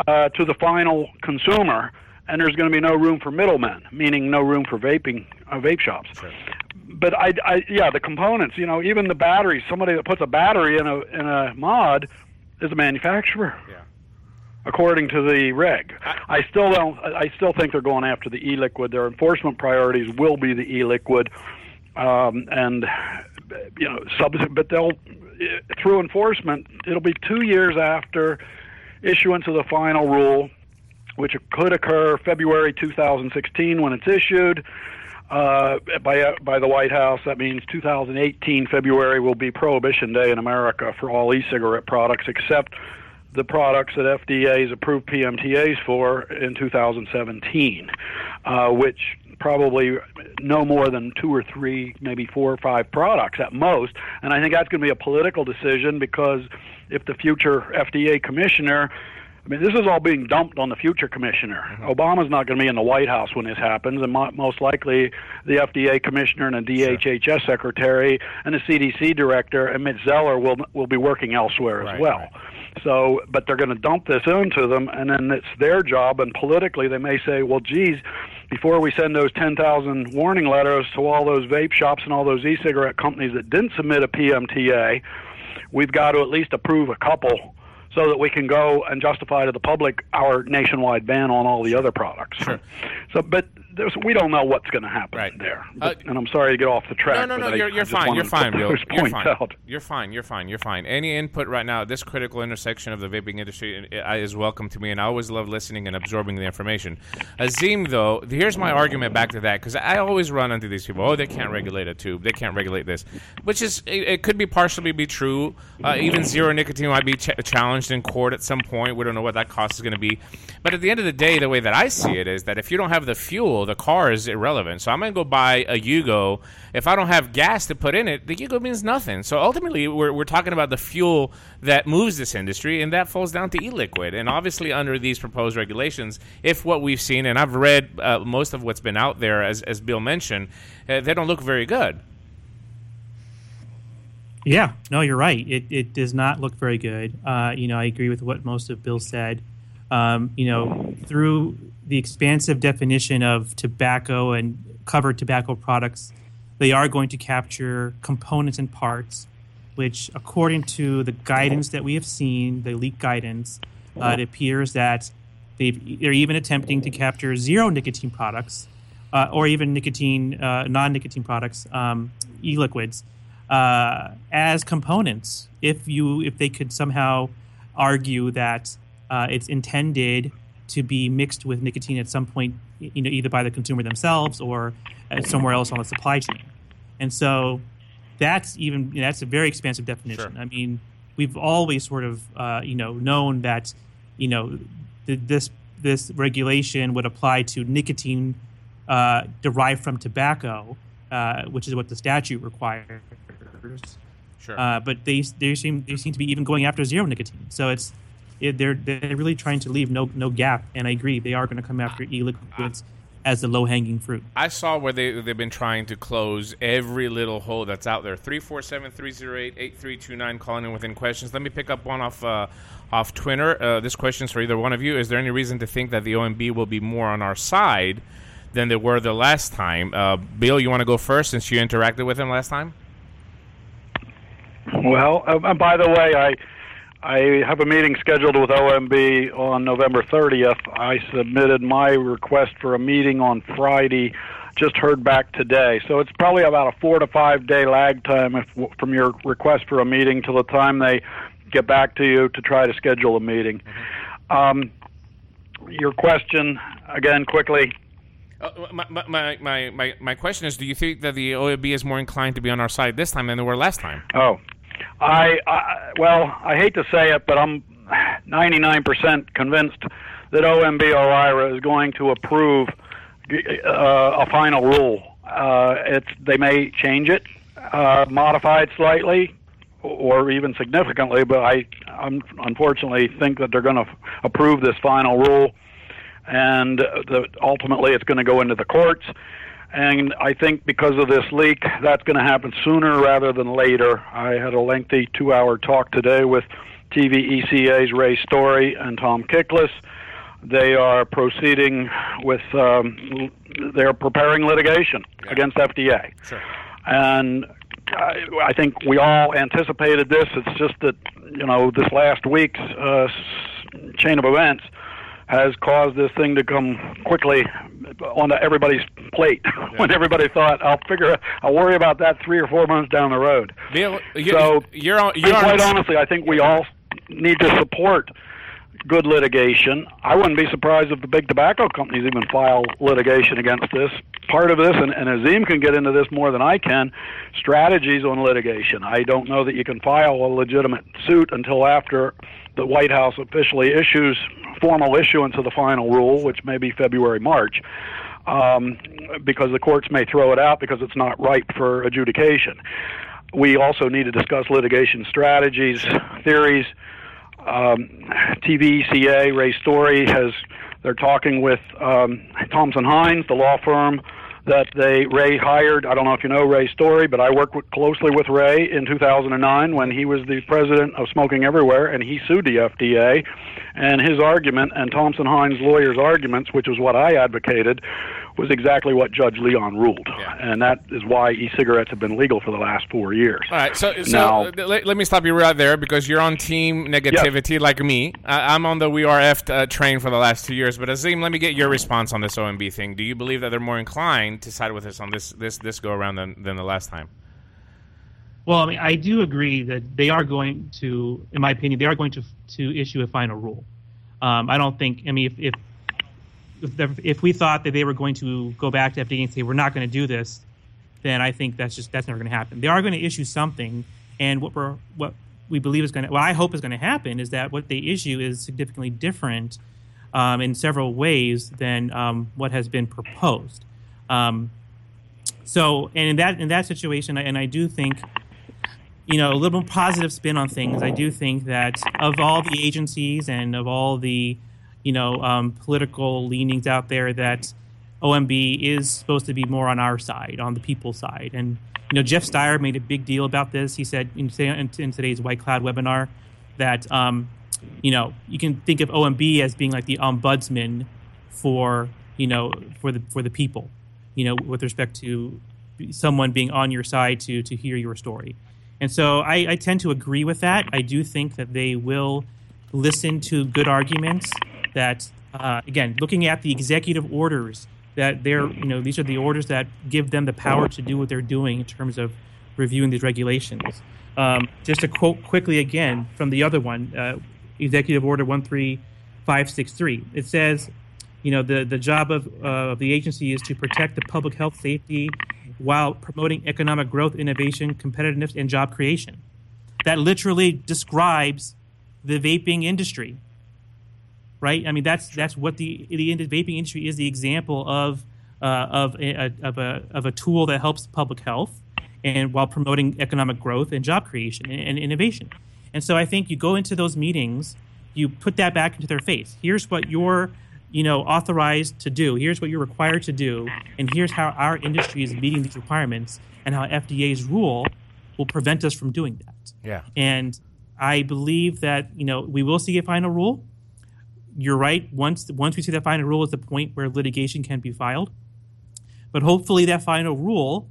uh, to the final consumer, and there's going to be no room for middlemen, meaning no room for vaping uh, vape shops. But I, I, yeah, the components, you know, even the batteries. Somebody that puts a battery in a in a mod is a manufacturer. Yeah. According to the reg. I still don't. I still think they're going after the e-liquid. Their enforcement priorities will be the e-liquid, um, and you know, but they'll through enforcement. It'll be two years after issuance of the final rule, which could occur February 2016 when it's issued. Uh, by by the White House, that means 2018 February will be Prohibition Day in America for all e-cigarette products, except the products that FDA has approved PMTAs for in 2017, uh, which probably no more than two or three, maybe four or five products at most. And I think that's going to be a political decision because if the future FDA commissioner I mean, this is all being dumped on the future commissioner. Mm-hmm. Obama's not going to be in the White House when this happens, and mo- most likely the FDA commissioner and the DHHS sure. secretary and the CDC director and Mitch Zeller will will be working elsewhere right, as well. Right. So, but they're going to dump this into them, and then it's their job. And politically, they may say, "Well, geez, before we send those 10,000 warning letters to all those vape shops and all those e-cigarette companies that didn't submit a PMTA, we've got to at least approve a couple." so that we can go and justify to the public our nationwide ban on all the other products. Sure. So, but we don't know what's going to happen right. there. But, uh, and I'm sorry to get off the track. No, no, no. You're, you're fine. You're fine, Bill. You're fine. Out. You're fine. You're fine. You're fine. Any input right now at this critical intersection of the vaping industry is welcome to me, and I always love listening and absorbing the information. Azim, though, here's my argument back to that because I always run into these people. Oh, they can't regulate a tube. They can't regulate this, which is it, it could be partially be true. Uh, even zero nicotine might be ch- challenged in court at some point. We don't know what that cost is going to be, but at the end of the day, the way that I see it is that if you don't have the fuel, the car is irrelevant. So I'm going to go buy a Yugo. If I don't have gas to put in it, the Yugo means nothing. So ultimately, we're, we're talking about the fuel that moves this industry, and that falls down to e-liquid. And obviously, under these proposed regulations, if what we've seen, and I've read uh, most of what's been out there, as, as Bill mentioned, uh, they don't look very good. Yeah, no, you're right. It, it does not look very good. Uh, you know, I agree with what most of Bill said. Um, you know, through the expansive definition of tobacco and covered tobacco products, they are going to capture components and parts, which, according to the guidance that we have seen, the leak guidance, uh, it appears that they are even attempting to capture zero nicotine products uh, or even nicotine, uh, non nicotine products, um, e liquids, uh, as components. If you, if they could somehow argue that uh, it's intended to be mixed with nicotine at some point, you know, either by the consumer themselves or uh, somewhere else on the supply chain. And so that's even you know, that's a very expansive definition. Sure. I mean, we've always sort of uh, you know known that you know th- this this regulation would apply to nicotine uh, derived from tobacco, uh, which is what the statute requires. Sure. Uh, but they they seem they seem to be even going after zero nicotine. So it's it, they're they're really trying to leave no no gap. And I agree, they are going to come after e-liquids as the low hanging fruit. I saw where they they've been trying to close every little hole that's out there. 347-308-8329 calling in within questions. Let me pick up one off uh, off Twitter. Uh, this question's for either one of you. Is there any reason to think that the OMB will be more on our side than they were the last time? Uh, Bill, you want to go first since you interacted with him last time? Well, uh, by the way, I I have a meeting scheduled with OMB on November 30th. I submitted my request for a meeting on Friday. Just heard back today, so it's probably about a four to five day lag time if, from your request for a meeting till the time they get back to you to try to schedule a meeting. Um, your question again, quickly. Uh, my, my, my, my, my question is Do you think that the OMB is more inclined to be on our side this time than they were last time? Oh, I, I well, I hate to say it, but I'm 99% convinced that OMB OIRA is going to approve uh, a final rule. Uh, it's they may change it, uh, modify it slightly, or even significantly, but I I'm, unfortunately think that they're going to approve this final rule, and the, ultimately it's going to go into the courts. And I think because of this leak, that's going to happen sooner rather than later. I had a lengthy two hour talk today with TVECA's Ray Story and Tom Kiklas. They are proceeding with, um, they're preparing litigation yeah. against FDA. Sure. And I, I think we all anticipated this. It's just that, you know, this last week's uh, chain of events has caused this thing to come quickly onto everybody's plate yeah. when everybody thought I'll figure I'll worry about that three or four months down the road. You're, so you're, on, you're quite honestly, I think we all need to support good litigation. I wouldn't be surprised if the big tobacco companies even file litigation against this. Part of this, and, and Azim can get into this more than I can, strategies on litigation. I don't know that you can file a legitimate suit until after the White House officially issues formal issuance of the final rule, which may be February, March. Um, because the courts may throw it out because it's not ripe for adjudication. We also need to discuss litigation strategies, theories, um, TVECA, Ray Story has they're talking with um, Thompson Hines, the law firm that they Ray hired. I don't know if you know Ray's Story, but I worked with, closely with Ray in 2009 when he was the president of Smoking Everywhere, and he sued the FDA. And his argument and Thompson Hines' lawyers' arguments, which was what I advocated, was exactly what Judge Leon ruled, yeah. and that is why e-cigarettes have been legal for the last four years. All right, so, so now, let, let, me stop you right there because you're on team negativity like me. I'm on the We Are F uh, train for the last two years. But Azim, let me get your response on this OMB thing. Do you believe that they're more inclined to side with us on this this this go around than than the last time? Well, I mean, I do agree that they are going to, in my opinion, they are going to to issue a final rule. Um, I don't think. I mean, if, if if, we thought that they were going to go back to FDA and say we're not going to do this, then I think that's just that's never going to happen. They are going to issue something, and what we're what we believe is going to what I hope is going to happen is that what they issue is significantly different um, in several ways than um, what has been proposed. Um, so, and in that in that situation, and I do think, you know, a little more positive spin on things. I do think that of all the agencies and of all the you know um, political leanings out there that OMB is supposed to be more on our side, on the people's side. And you know, Jeff Stier made a big deal about this. He said in, in today's White Cloud webinar that um, you know you can think of OMB as being like the ombudsman for you know for the for the people, you know, with respect to someone being on your side to to hear your story. And so I, I tend to agree with that. I do think that they will listen to good arguments that uh, again, looking at the executive orders that they're, you know, these are the orders that give them the power to do what they're doing in terms of reviewing these regulations. Um, just to quote quickly again from the other one, uh, Executive Order 13563, it says, you know, the, the job of, uh, of the agency is to protect the public health safety while promoting economic growth, innovation, competitiveness, and job creation. That literally describes the vaping industry right? I mean, that's that's what the the vaping industry is the example of uh, of a, of a of a tool that helps public health and while promoting economic growth and job creation and, and innovation. And so I think you go into those meetings, you put that back into their face. Here's what you're you know authorized to do. Here's what you're required to do, and here's how our industry is meeting these requirements, and how FDA's rule will prevent us from doing that. Yeah. And I believe that you know we will see a final rule you're right. Once once we see that final rule is the point where litigation can be filed. But hopefully, that final rule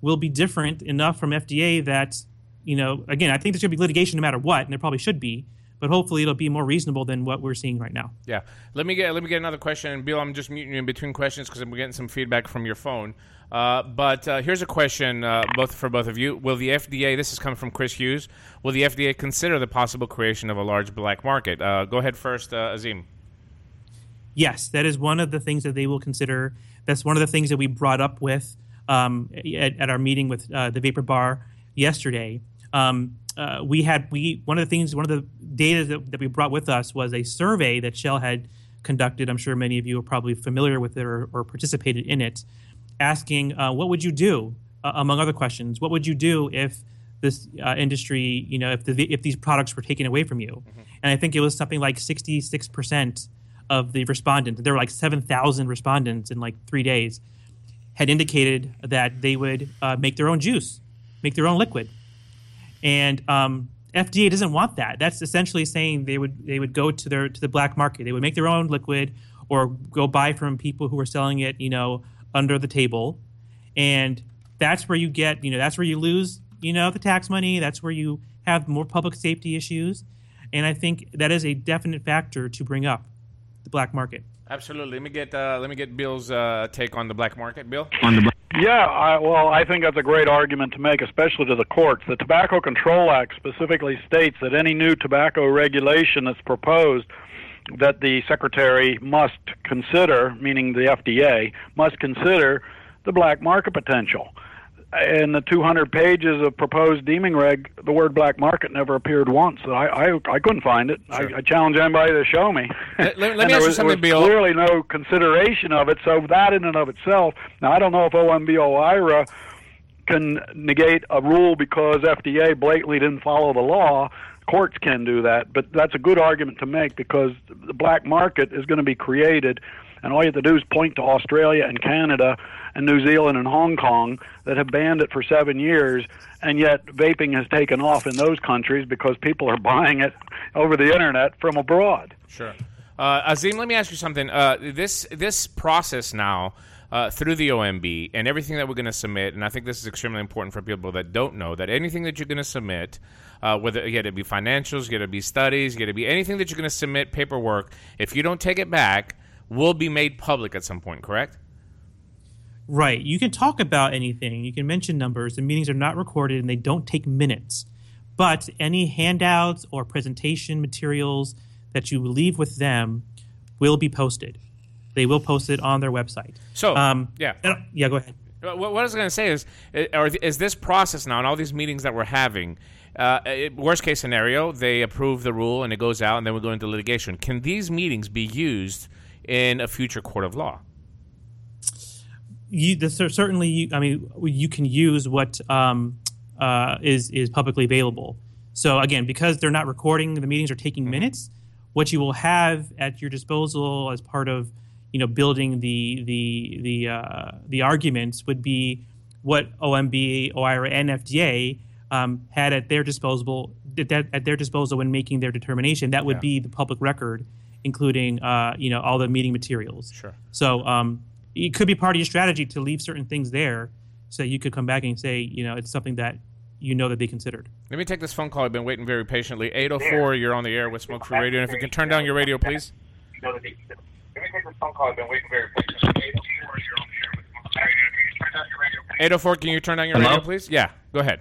will be different enough from FDA that you know. Again, I think there should be litigation no matter what, and there probably should be. But hopefully, it'll be more reasonable than what we're seeing right now. Yeah. Let me get let me get another question, Bill. I'm just muting you in between questions because I'm getting some feedback from your phone. Uh, but uh, here's a question, uh, both for both of you: Will the FDA? This is coming from Chris Hughes. Will the FDA consider the possible creation of a large black market? Uh, go ahead first, uh, Azim. Yes, that is one of the things that they will consider. That's one of the things that we brought up with um, at, at, our meeting with the Vapor Bar yesterday. Um, we had we one of the things, one of the data that, that we brought with us was a survey that Shell had conducted. I'm sure many of you are probably familiar with it or, or participated in it asking, uh, what would you do, uh, among other questions, what would you do if this uh, industry, you know, if, the, if these products were taken away from you? Mm-hmm. And I think it was something like 66% of the respondents, there were like 7,000 respondents in like three days, had indicated that they would uh, make their own juice, make their own liquid. And um, FDA doesn't want that. That's essentially saying they would they would go to their to the black market. They would make their own liquid or go buy from people who are selling it, you know, under the table, and that's where you get you know that's where you lose you know the tax money. That's where you have more public safety issues, and I think that is a definite factor to bring up the black market. Absolutely. Let me get uh, let me get Bill's uh, take on the black market. Bill. On the yeah, I, well, I think that's a great argument to make, especially to the courts. The Tobacco Control Act specifically states that any new tobacco regulation that's proposed that the secretary must consider, meaning the FDA, must consider the black market potential in the 200 pages of proposed deeming reg, the word black market never appeared once. I I, I couldn't find it. Sure. I, I, challenge anybody to show me. Let, let me ask was, you something, Bill. Clearly, no consideration of it. So that, in and of itself, now I don't know if OMB can negate a rule because FDA blatantly didn't follow the law. Courts can do that, but that's a good argument to make because the black market is going to be created and all you have to do is point to Australia and Canada and New Zealand and Hong Kong that have banned it for seven years, and yet vaping has taken off in those countries because people are buying it over the internet from abroad. Sure. Uh, Azim, let me ask you something. Uh, this this process now uh, through the OMB and everything that we're going to submit, and I think this is extremely important for people that don't know that anything that you're going to submit, uh, whether it be financials, to be studies, to be anything that you're going to submit paperwork, if you don't take it back, will be made public at some point, correct? Right. You can talk about anything. You can mention numbers. The meetings are not recorded and they don't take minutes. But any handouts or presentation materials that you leave with them will be posted. They will post it on their website. So, um, yeah, yeah. Go ahead. What I was going to say is, is this process now, and all these meetings that we're having, uh, worst case scenario, they approve the rule and it goes out, and then we go into litigation. Can these meetings be used in a future court of law? You the, certainly. I mean, you can use what um, uh, is is publicly available. So again, because they're not recording, the meetings are taking mm-hmm. minutes. What you will have at your disposal as part of you know building the the the uh, the arguments would be what OMB, OIRA, and FDA um, had at their disposal at their disposal when making their determination. That would yeah. be the public record including uh, you know all the meeting materials. Sure. So um, it could be part of your strategy to leave certain things there, so you could come back and say you know it's something that you know that they considered. Let me take this phone call. I've been waiting very patiently. 804, you're on the air with Smoke Free Radio. And if you can turn down your radio, please. Let me take this phone call. I've been waiting very 804, you're on the air with Smoke Free Radio. Can you turn down your radio, please? 804, can you turn down your Hello? radio, please? Yeah, go ahead.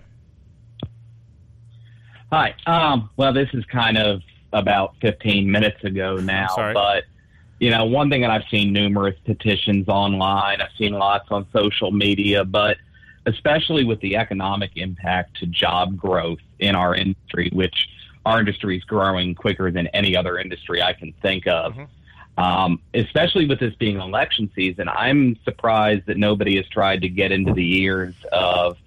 Hi. Um, well, this is kind of about 15 minutes ago now. But you know, one thing that I've seen numerous petitions online. I've seen lots on social media, but especially with the economic impact to job growth in our industry, which our industry is growing quicker than any other industry I can think of. Mm-hmm. Um, especially with this being election season, I'm surprised that nobody has tried to get into the ears of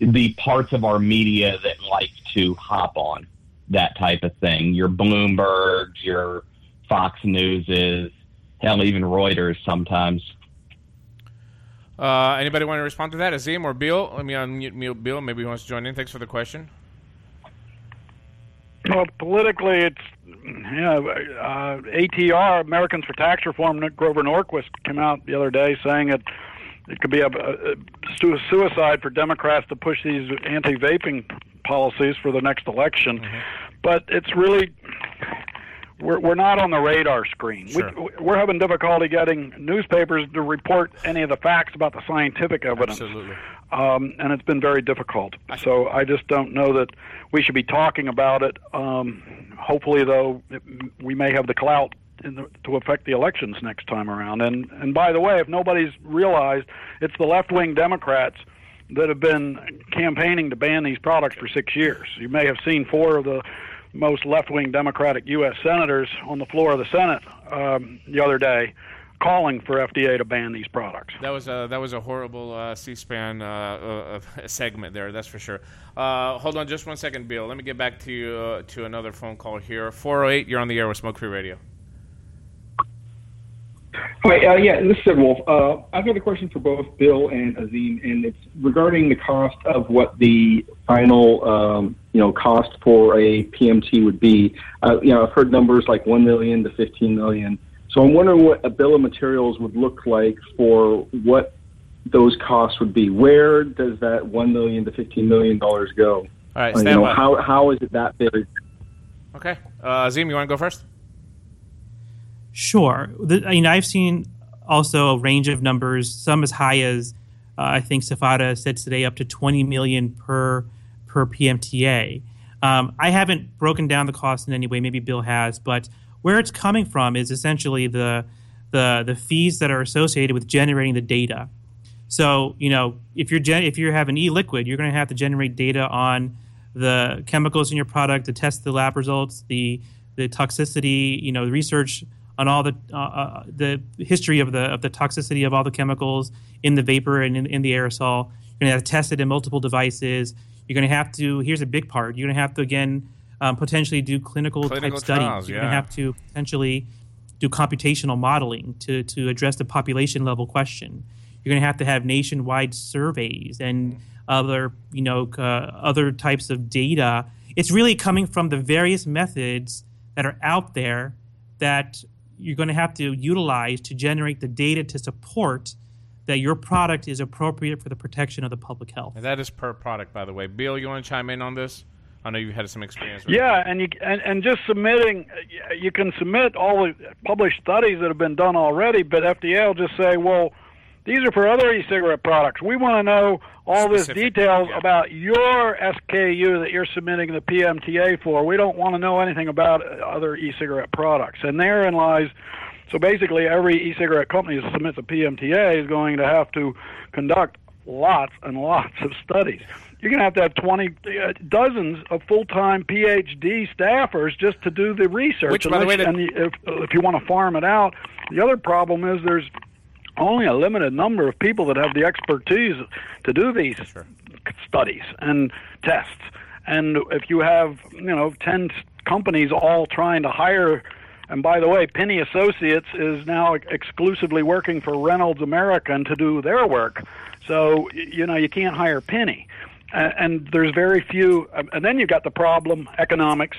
the parts of our media that like to hop on that type of thing. Your Bloomberg, your Fox Newses, hell, even Reuters sometimes. Uh, anybody want to respond to that? Azim or Bill? Let me unmute Bill. Maybe he wants to join in. Thanks for the question. Well, politically, it's you know, uh, ATR, Americans for Tax Reform. Grover Norquist came out the other day saying that it could be a, a, suicide for Democrats to push these anti-vaping policies for the next election. Mm-hmm. But it's really we're we're not on the radar screen. Sure. We, are having difficulty getting newspapers to report any of the facts about the scientific evidence. Absolutely. Um, and it's been very difficult. So I just don't know that we should be talking about it. Um, hopefully, though, it, we may have the clout the, to affect the elections next time around. And and by the way, if nobody's realized, it's the left wing Democrats that have been campaigning to ban these products for six years. You may have seen four of the most left wing Democratic U.S. senators on the floor of the Senate um, the other day calling for FDA to ban these products. That was a that was a horrible uh, C-SPAN uh, uh, segment there. That's for sure. Uh, hold on, just one second, Bill. Let me get back to you uh, to another phone call here. 408, You're on the air with Smoke Free Radio. Hi, uh, yeah, this is Ed Wolf. Uh, I've got a question for both Bill and Azim, and it's regarding the cost of what the final, um, you know, cost for a PMT would be. Uh, you know, I've heard numbers like one million to fifteen million. So I'm wondering what a bill of materials would look like for what those costs would be. Where does that one million to fifteen million dollars go? All right, uh, stand you know, how how is it that big? Okay, uh, Azim, you want to go first? Sure. The, I mean, I've seen also a range of numbers, some as high as uh, I think SFATA said today, up to 20 million per per PMTA. Um, I haven't broken down the cost in any way. Maybe Bill has, but where it's coming from is essentially the the the fees that are associated with generating the data. So you know, if you're gen- if you have an e-liquid, you're going to have to generate data on the chemicals in your product to test the lab results, the the toxicity, you know, the research on all the uh, uh, the history of the of the toxicity of all the chemicals in the vapor and in, in the aerosol. You're going to have to test it in multiple devices. You're going to have to. Here's a big part. You're going to have to again um, potentially do clinical, clinical type trials, studies. You're yeah. going to have to potentially do computational modeling to to address the population level question. You're going to have to have nationwide surveys and other you know uh, other types of data. It's really coming from the various methods that are out there that you're going to have to utilize to generate the data to support that your product is appropriate for the protection of the public health. And that is per product, by the way. Bill, you want to chime in on this? I know you had some experience. With Yeah, and you and, and just submitting, you can submit all the published studies that have been done already, but FDA will just say, well, these are for other e-cigarette products. We want to know all this details yeah. about your SKU that you're submitting the PMTA for. We don't want to know anything about uh, other e-cigarette products. And therein lies. So basically, every e-cigarette company that submits a PMTA is going to have to conduct lots and lots of studies. You're going to have to have 20 uh, dozens of full-time PhD staffers just to do the research. Which, by the way, and if, if you want to farm it out, the other problem is there's only a limited number of people that have the expertise to do these studies and tests. And if you have, you know, 10 companies all trying to hire, and by the way, Penny Associates is now exclusively working for Reynolds American to do their work. So, you know, you can't hire Penny. And there's very few, and then you've got the problem economics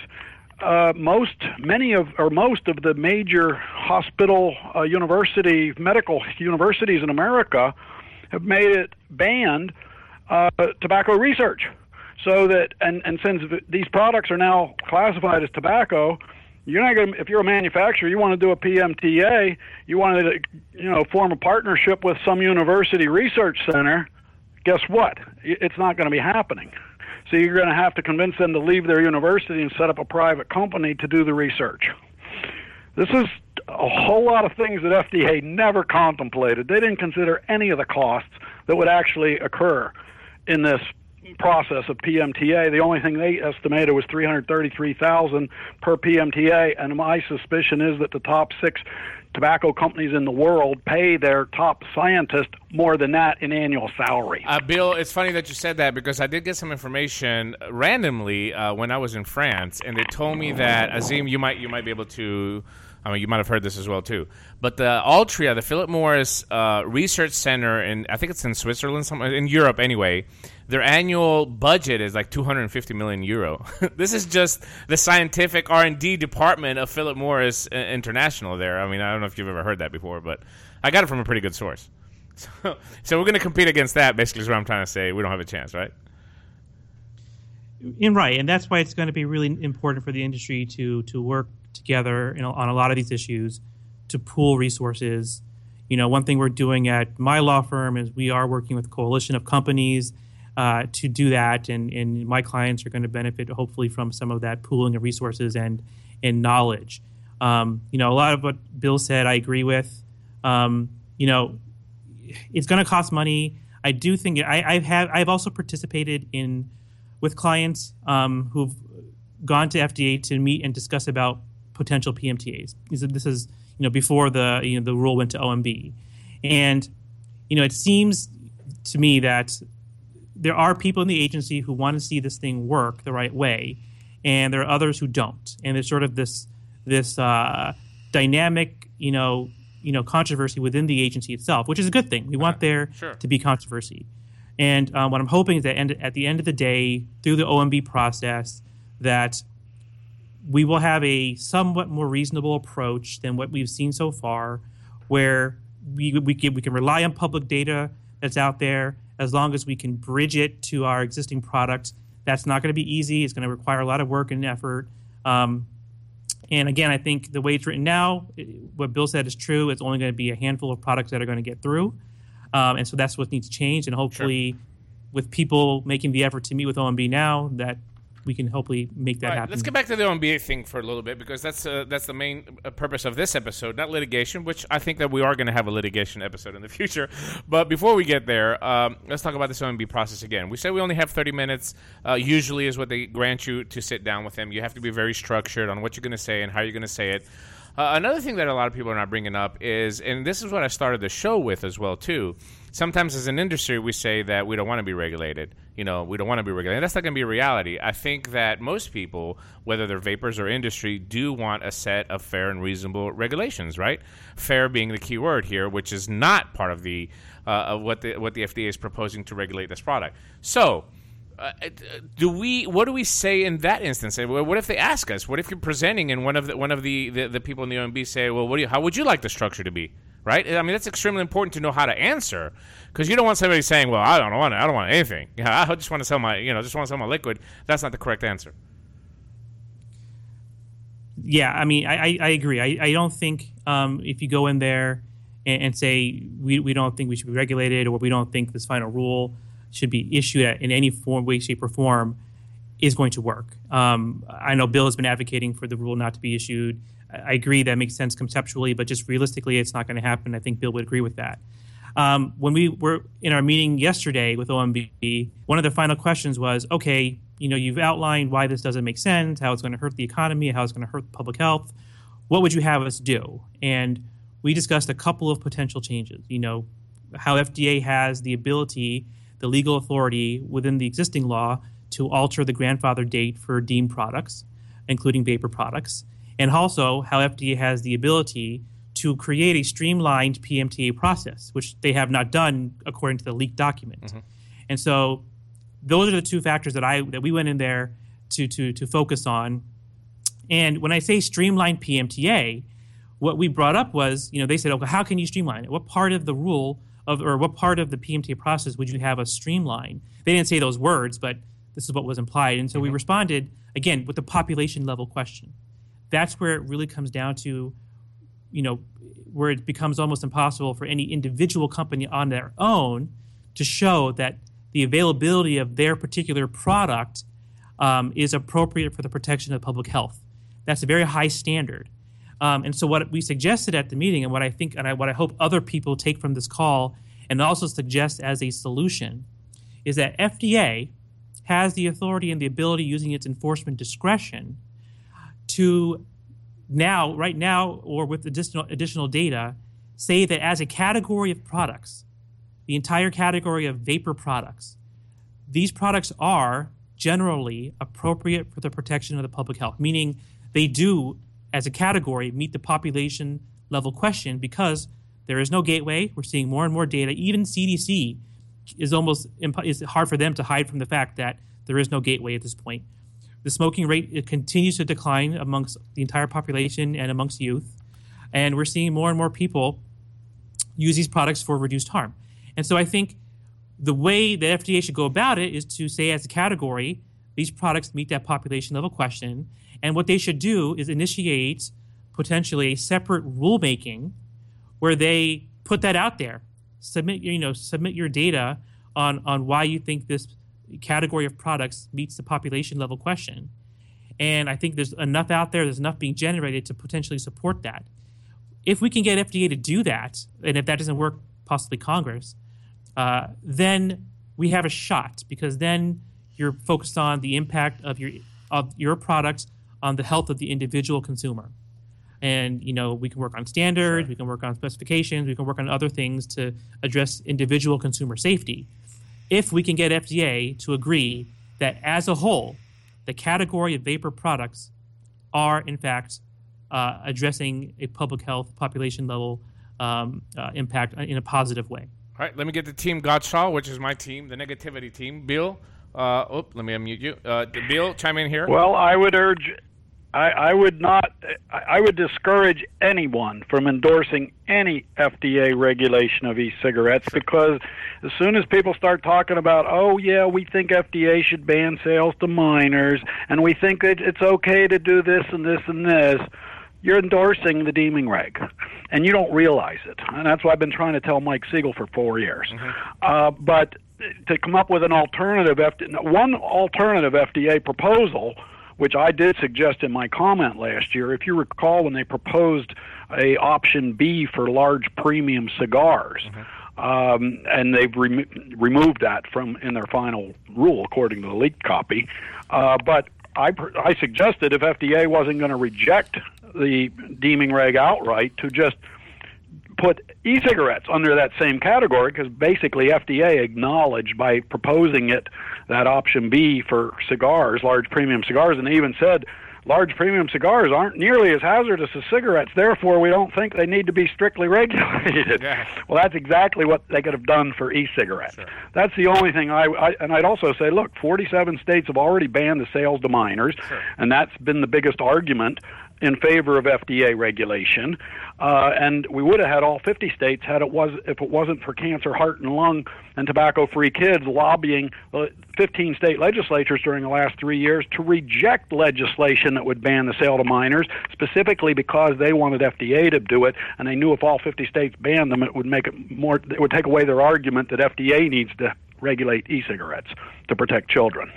uh, most, many of, or most of the major hospital, uh, university, medical universities in America have made it banned uh, tobacco research. So that, and, and since these products are now classified as tobacco, you're not going to, if you're a manufacturer, you want to do a PMTA, you want to, you know, form a partnership with some university research center, guess what? It's not going to be happening. So you're going to have to convince them to leave their university and set up a private company to do the research. This is a whole lot of things that FDA never contemplated. They didn't consider any of the costs that would actually occur in this process of PMTA. The only thing they estimated was 333,000 per PMTA, and my suspicion is that the top 6 tobacco companies in the world pay their top scientists more than that in annual salary. Uh, Bill, it's funny that you said that because I did get some information randomly uh, when I was in France, and they told me that Azim, you might you might be able to. I mean, you might have heard this as well too. But the Altria, the Philip Morris uh, Research Center, in I think it's in Switzerland, somewhere in Europe anyway. Their annual budget is like 250 million euro. this is just the scientific R and D department of Philip Morris uh, International. There, I mean, I don't know if you've ever heard that before, but I got it from a pretty good source. So, so we're going to compete against that. Basically, is what I'm trying to say. We don't have a chance, right? And right, and that's why it's going to be really important for the industry to to work together you know, on a lot of these issues, to pool resources. You know, one thing we're doing at my law firm is we are working with a coalition of companies uh, to do that, and, and my clients are going to benefit hopefully from some of that pooling of resources and and knowledge. Um, you know, a lot of what Bill said, I agree with. Um, you know, it's going to cost money. I do think I, I've had I've also participated in with clients um, who've gone to FDA to meet and discuss about potential PMTAs. This is- you know before the you know the rule went to OMB, and you know it seems to me that there are people in the agency who want to see this thing work the right way, and there are others who don't. And there's sort of this this uh, dynamic you know you know controversy within the agency itself, which is a good thing. We want there sure. to be controversy. And um, what I'm hoping is that end, at the end of the day, through the OMB process, that we will have a somewhat more reasonable approach than what we've seen so far, where we, we, can, we can rely on public data that's out there as long as we can bridge it to our existing product. That's not going to be easy. It's going to require a lot of work and effort. Um, and again, I think the way it's written now, what Bill said is true. It's only going to be a handful of products that are going to get through. Um, and so that's what needs to change. And hopefully, sure. with people making the effort to meet with OMB now, that we can hopefully make that right, happen. Let's get back to the OMB thing for a little bit because that's uh, that's the main uh, purpose of this episode, not litigation. Which I think that we are going to have a litigation episode in the future. But before we get there, um, let's talk about this OMB process again. We said we only have 30 minutes. Uh, usually, is what they grant you to sit down with them. You have to be very structured on what you're going to say and how you're going to say it. Uh, another thing that a lot of people are not bringing up is, and this is what I started the show with as well too. Sometimes, as an industry, we say that we don't want to be regulated. You know, we don't want to be regulated. That's not going to be a reality. I think that most people, whether they're vapors or industry, do want a set of fair and reasonable regulations. Right? Fair being the key word here, which is not part of the uh, of what the what the FDA is proposing to regulate this product. So uh, do we what do we say in that instance what if they ask us what if you're presenting and one of the one of the, the, the people in the OMB say well what do you, how would you like the structure to be right? I mean that's extremely important to know how to answer because you don't want somebody saying well I don't want I don't want anything. Yeah I just want to sell my you know just want to sell my liquid. That's not the correct answer. Yeah I mean I, I, agree. I, I don't think um, if you go in there and, and say we, we don't think we should be regulated or we don't think this final rule should be issued in any form, way, shape, or form is going to work. Um, I know Bill has been advocating for the rule not to be issued. I agree that makes sense conceptually, but just realistically, it's not going to happen. I think Bill would agree with that. Um, when we were in our meeting yesterday with OMB, one of the final questions was, okay, you know, you've outlined why this doesn't make sense, how it's going to hurt the economy, how it's going to hurt public health. What would you have us do? And we discussed a couple of potential changes. You know, how FDA has the ability the legal authority within the existing law to alter the grandfather date for deemed products, including vapor products, and also how FDA has the ability to create a streamlined PMTA process, which they have not done according to the leaked document. Mm-hmm. And so those are the two factors that I that we went in there to to to focus on. And when I say streamlined PMTA, what we brought up was, you know, they said, okay, how can you streamline it? What part of the rule of or what part of the PMTA process would you have us streamline? They didn't say those words, but this is what was implied. And so mm-hmm. we responded again with the population level question. That's where it really comes down to, you know, where it becomes almost impossible for any individual company on their own to show that the availability of their particular product um, is appropriate for the protection of public health. That's a very high standard. Um, and so, what we suggested at the meeting, and what I think, and I, what I hope other people take from this call, and also suggest as a solution, is that FDA has the authority and the ability, using its enforcement discretion, to now, right now, or with additional additional data, say that as a category of products, the entire category of vapor products, these products are generally appropriate for the protection of the public health, meaning they do as a category meet the population level question because there is no gateway. We're seeing more and more data. Even CDC is almost is hard for them to hide from the fact that there is no gateway at this point. The smoking rate continues to decline amongst the entire population and amongst youth, and we're seeing more and more people use these products for reduced harm. And so I think the way that FDA should go about it is to say, as a category, these products meet that population level question, and what they should do is initiate potentially a separate rulemaking where they put that out there. Submit you know submit your data on on why you think this category of products meets the population level question. And I think there's enough out there, there's enough being generated to potentially support that. If we can get FDA to do that, and if that doesn't work, possibly Congress, uh, then we have a shot because then you're focused on the impact of your of your products on the health of the individual consumer. And you know, we can work on standards, we can work on specifications, we can work on other things to address individual consumer safety. If we can get FDA to agree that as a whole, the category of vapor products are in fact uh, addressing a public health population level um, uh, impact in a positive way. All right, let me get the team Godshall, which is my team, the negativity team. Bill, uh, oh, let me unmute you. Uh, Bill, chime in here. Well, I would urge I, I would not. I would discourage anyone from endorsing any FDA regulation of e-cigarettes because as soon as people start talking about, oh yeah, we think FDA should ban sales to minors, and we think it, it's okay to do this and this and this, you're endorsing the deeming reg, and you don't realize it. And that's what I've been trying to tell Mike Siegel for four years. Mm-hmm. Uh, but to come up with an alternative, one alternative FDA proposal which I did suggest in my comment last year. If you recall, when they proposed a option B for large premium cigars, mm-hmm. um, and they've rem- removed that from in their final rule, according to the leaked copy. Uh, but I, I suggested if FDA wasn't going to reject the deeming reg outright, to just put e-cigarettes under that same category because basically FDA acknowledged by proposing it that option B for cigars, large premium cigars, and they even said large premium cigars aren't nearly as hazardous as cigarettes. Therefore, we don't think they need to be strictly regulated. Yeah. Well, that's exactly what they could have done for e-cigarettes. Sure. That's the only thing I, I and I'd also say, look, 47 states have already banned the sales to minors, sure. and that's been the biggest argument in favor of FDA regulation, uh, and we would have had all 50 states had it was if it wasn't for cancer, heart, and lung and tobacco-free kids lobbying 15 state legislatures during the last three years to reject legislation that would ban the sale to minors, specifically because they wanted FDA to do it, and they knew if all 50 states banned them, it would make it more. It would take away their argument that FDA needs to regulate e-cigarettes to protect children.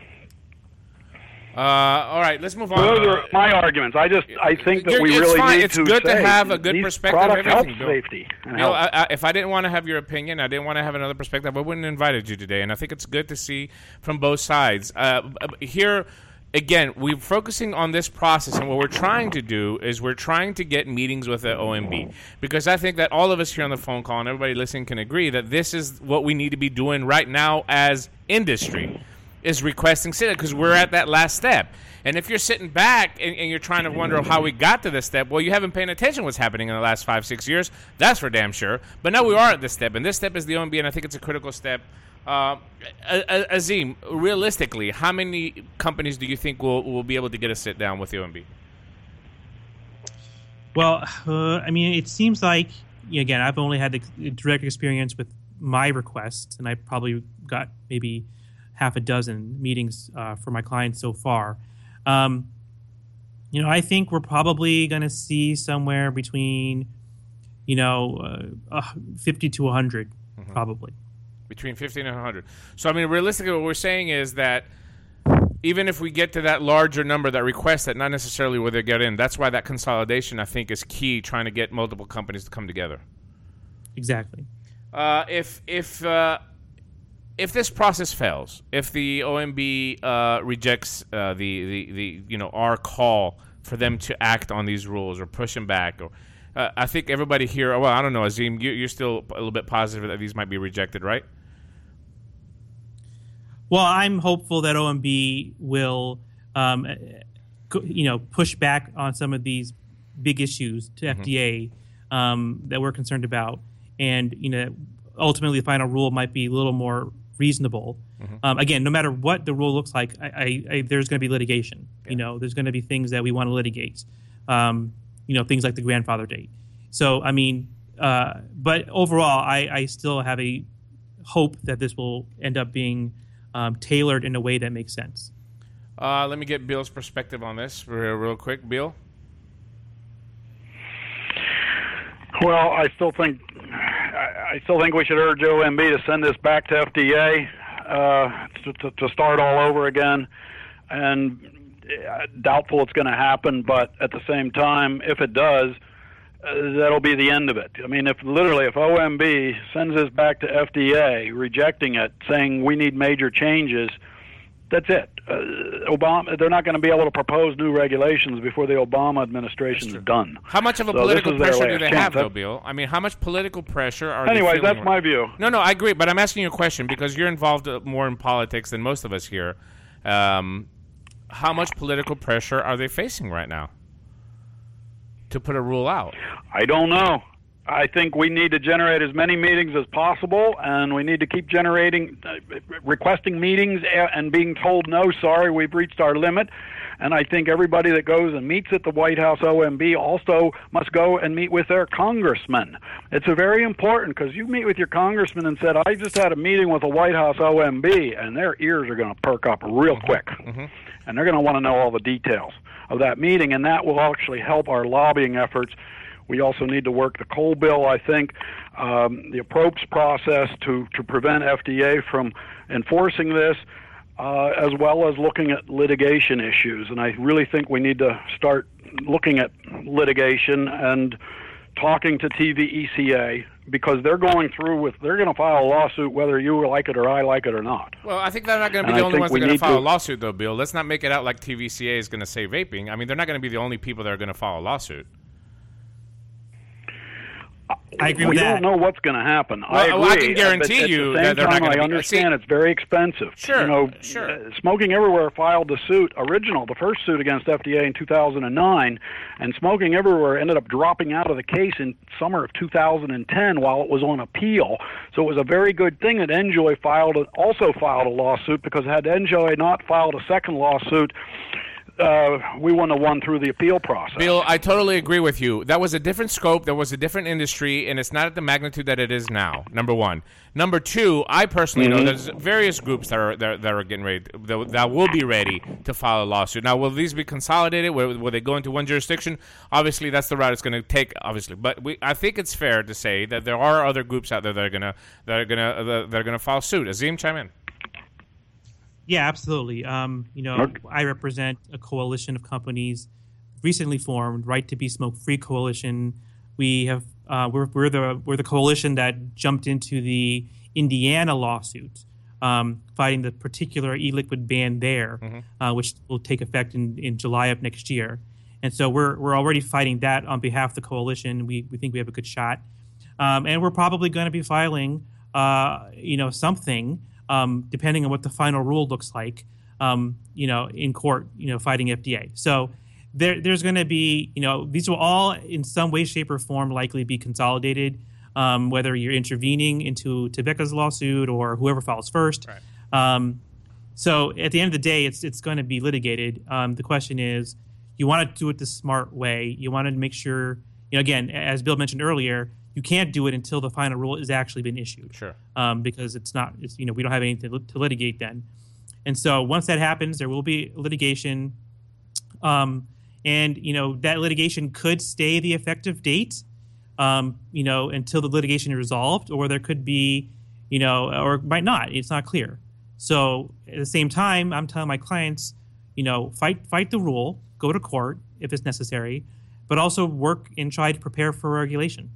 Uh, all right, let's move on. Those are my arguments. I just I think that we really fine. need it's to good to have a good perspective. Everything, safety. You know, I, I, if I didn't want to have your opinion, I didn't want to have another perspective. I wouldn't have invited you today. And I think it's good to see from both sides. Uh, here again, we're focusing on this process, and what we're trying to do is we're trying to get meetings with the OMB because I think that all of us here on the phone call and everybody listening can agree that this is what we need to be doing right now as industry is requesting sit because we're at that last step. And if you're sitting back and, and, you're trying to wonder how we got to this step, well, you haven't paid attention what's happening in the last five, six years. That's for damn sure. But now we are at this step, and this step is the OMB, and I think it's a critical step. Uh, Azim, realistically, how many companies do you think will, will be able to get a sit down with the OMB? Well, uh, I mean, it seems like, again, I've only had the direct experience with my requests, and I probably got maybe half a dozen meetings uh, for my clients so far. Um, you know, I think we're probably going to see somewhere between, you know, uh, 50 to 100, mm-hmm. probably. Between 50 and 100. So, I mean, realistically, what we're saying is that even if we get to that larger number that request that, not necessarily where they get in. That's why that consolidation, I think, is key, trying to get multiple companies to come together. Exactly. Uh, if if uh, if this process fails, if the OMB uh, rejects uh, the, the, the you know our call for them to act on these rules or push them back, or uh, I think everybody here. Well, I don't know, Azim, you, are still a little bit positive that these might be rejected, right? Well, I'm hopeful that OMB will, um, you know, push back on some of these big issues to mm-hmm. FDA um, that we're concerned about, and you know, ultimately the final rule might be a little more reasonable. Mm-hmm. Um, again, no matter what the rule looks like, I, I, I, there's going to be litigation. Yeah. You know, there's going to be things that we want to litigate. Um, you know, things like the grandfather date. So, I mean, uh, but overall, I, I, still have a hope that this will end up being um, tailored in a way that makes sense. Uh, let me get Bill's perspective on this real, real quick. Bill. Well, I still think I still think we should urge OMB to send this back to FDA uh, to, to, to start all over again. And uh, doubtful it's going to happen, but at the same time, if it does, uh, that'll be the end of it. I mean, if literally if OMB sends this back to FDA, rejecting it, saying we need major changes, that's it. Uh, Obama, they're not going to be able to propose new regulations before the Obama administration is done. How much of a so political pressure do they chance. have, though, Bill? I mean, how much political pressure are? They? Anyways, that's my view. No, no, I agree, but I'm asking you a question because you're involved uh, more in politics than most of us here. Um, how much political pressure are they facing right now to put a rule out? I don't know. I think we need to generate as many meetings as possible, and we need to keep generating, uh, requesting meetings and being told, no, sorry, we've reached our limit. And I think everybody that goes and meets at the White House OMB also must go and meet with their congressman. It's a very important because you meet with your congressman and said, "I just had a meeting with the White House OMB," and their ears are going to perk up real mm-hmm. quick, mm-hmm. and they're going to want to know all the details of that meeting, and that will actually help our lobbying efforts. We also need to work the Cole bill, I think, um, the approach process to, to prevent FDA from enforcing this uh, as well as looking at litigation issues. And I really think we need to start looking at litigation and talking to TVECA because they're going through with they're going to file a lawsuit whether you like it or I like it or not. Well, I think they're not going to be and the I only ones that are going to file a lawsuit, though, Bill. Let's not make it out like TVECA is going to say vaping. I mean, they're not going to be the only people that are going to file a lawsuit. I agree we with that. don't know what's going to happen. Well, I agree. Well, I can guarantee at you the same that they're time, not going to. I understand it's very expensive. Sure, you know, sure. Uh, Smoking Everywhere filed the suit original, the first suit against FDA in 2009, and Smoking Everywhere ended up dropping out of the case in summer of 2010 while it was on appeal. So it was a very good thing that NJOY filed also filed a lawsuit because had NJOY not filed a second lawsuit uh, we wouldn't have won through the appeal process. Bill, I totally agree with you. That was a different scope. That was a different industry, and it's not at the magnitude that it is now. Number one. Number two, I personally mm-hmm. know there's various groups that are that, that are getting ready that, that, will be ready to file a lawsuit. Now, will these be consolidated? Will, will they go into one jurisdiction? Obviously, that's the route it's going to take. Obviously, but we, I think it's fair to say that there are other groups out there that are gonna that are gonna that are gonna file suit. Azim, chime in. Yeah, absolutely. Um, you know, okay. I represent a coalition of companies recently formed, Right to Be Smoke Free Coalition. We have uh, we're, we're the we're the coalition that jumped into the Indiana lawsuit, um, fighting the particular e-liquid ban there, mm-hmm. uh, which will take effect in, in July of next year. And so we're we're already fighting that on behalf of the coalition. We we think we have a good shot, um, and we're probably going to be filing, uh, you know, something um, depending on what the final rule looks like, um, you know, in court, you know, fighting FDA. So there, there's going to be, you know, these will all in some way, shape, or form likely be consolidated, um, whether you're intervening into Tobacco's lawsuit or whoever files first. Right. Um, so at the end of the day, it's it's going to be litigated. Um, the question is, you want to do it the smart way. You want to make sure, you know, again, as Bill mentioned earlier, you can't do it until the final rule has actually been issued. Sure. Um, because it's not, it's, you know, we don't have anything to, to, litigate then. And so once that happens, there will be litigation. Um, and, you know, that litigation could stay the effective date, um, you know, until the litigation is resolved, or there could be, you know, or might not. It's not clear. So at the same time, I'm telling my clients, you know, fight fight the rule, go to court if it's necessary, but also work and try to prepare for regulation.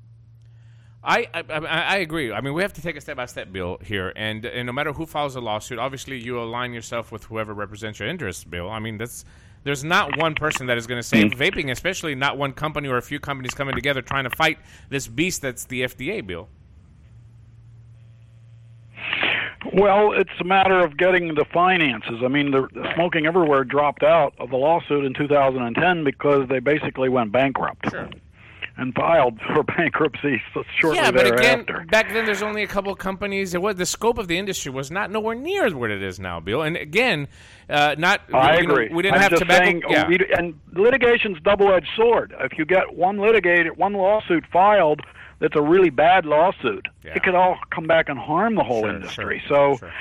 I, I, I agree. I mean, we have to take a step by step, Bill, here, and and no matter who files a lawsuit, obviously you align yourself with whoever represents your interests, Bill. I mean, that's there's not one person that is going to save mm. vaping, especially not one company or a few companies coming together trying to fight this beast that's the FDA, Bill. Well, it's a matter of getting the finances. I mean, the, the Smoking Everywhere dropped out of the lawsuit in 2010 because they basically went bankrupt. Sure and filed for bankruptcy shortly yeah, but thereafter. again, back then there's only a couple of companies. It was the scope of the industry was not nowhere near what it is now, Bill. And again, uh, not. I agree. We didn't I'm have tobacco. Saying, yeah. we, and litigation's double-edged sword. If you get one litigated, one lawsuit filed that's a really bad lawsuit, yeah. it could all come back and harm the whole sure, industry. Sure, so. Sure.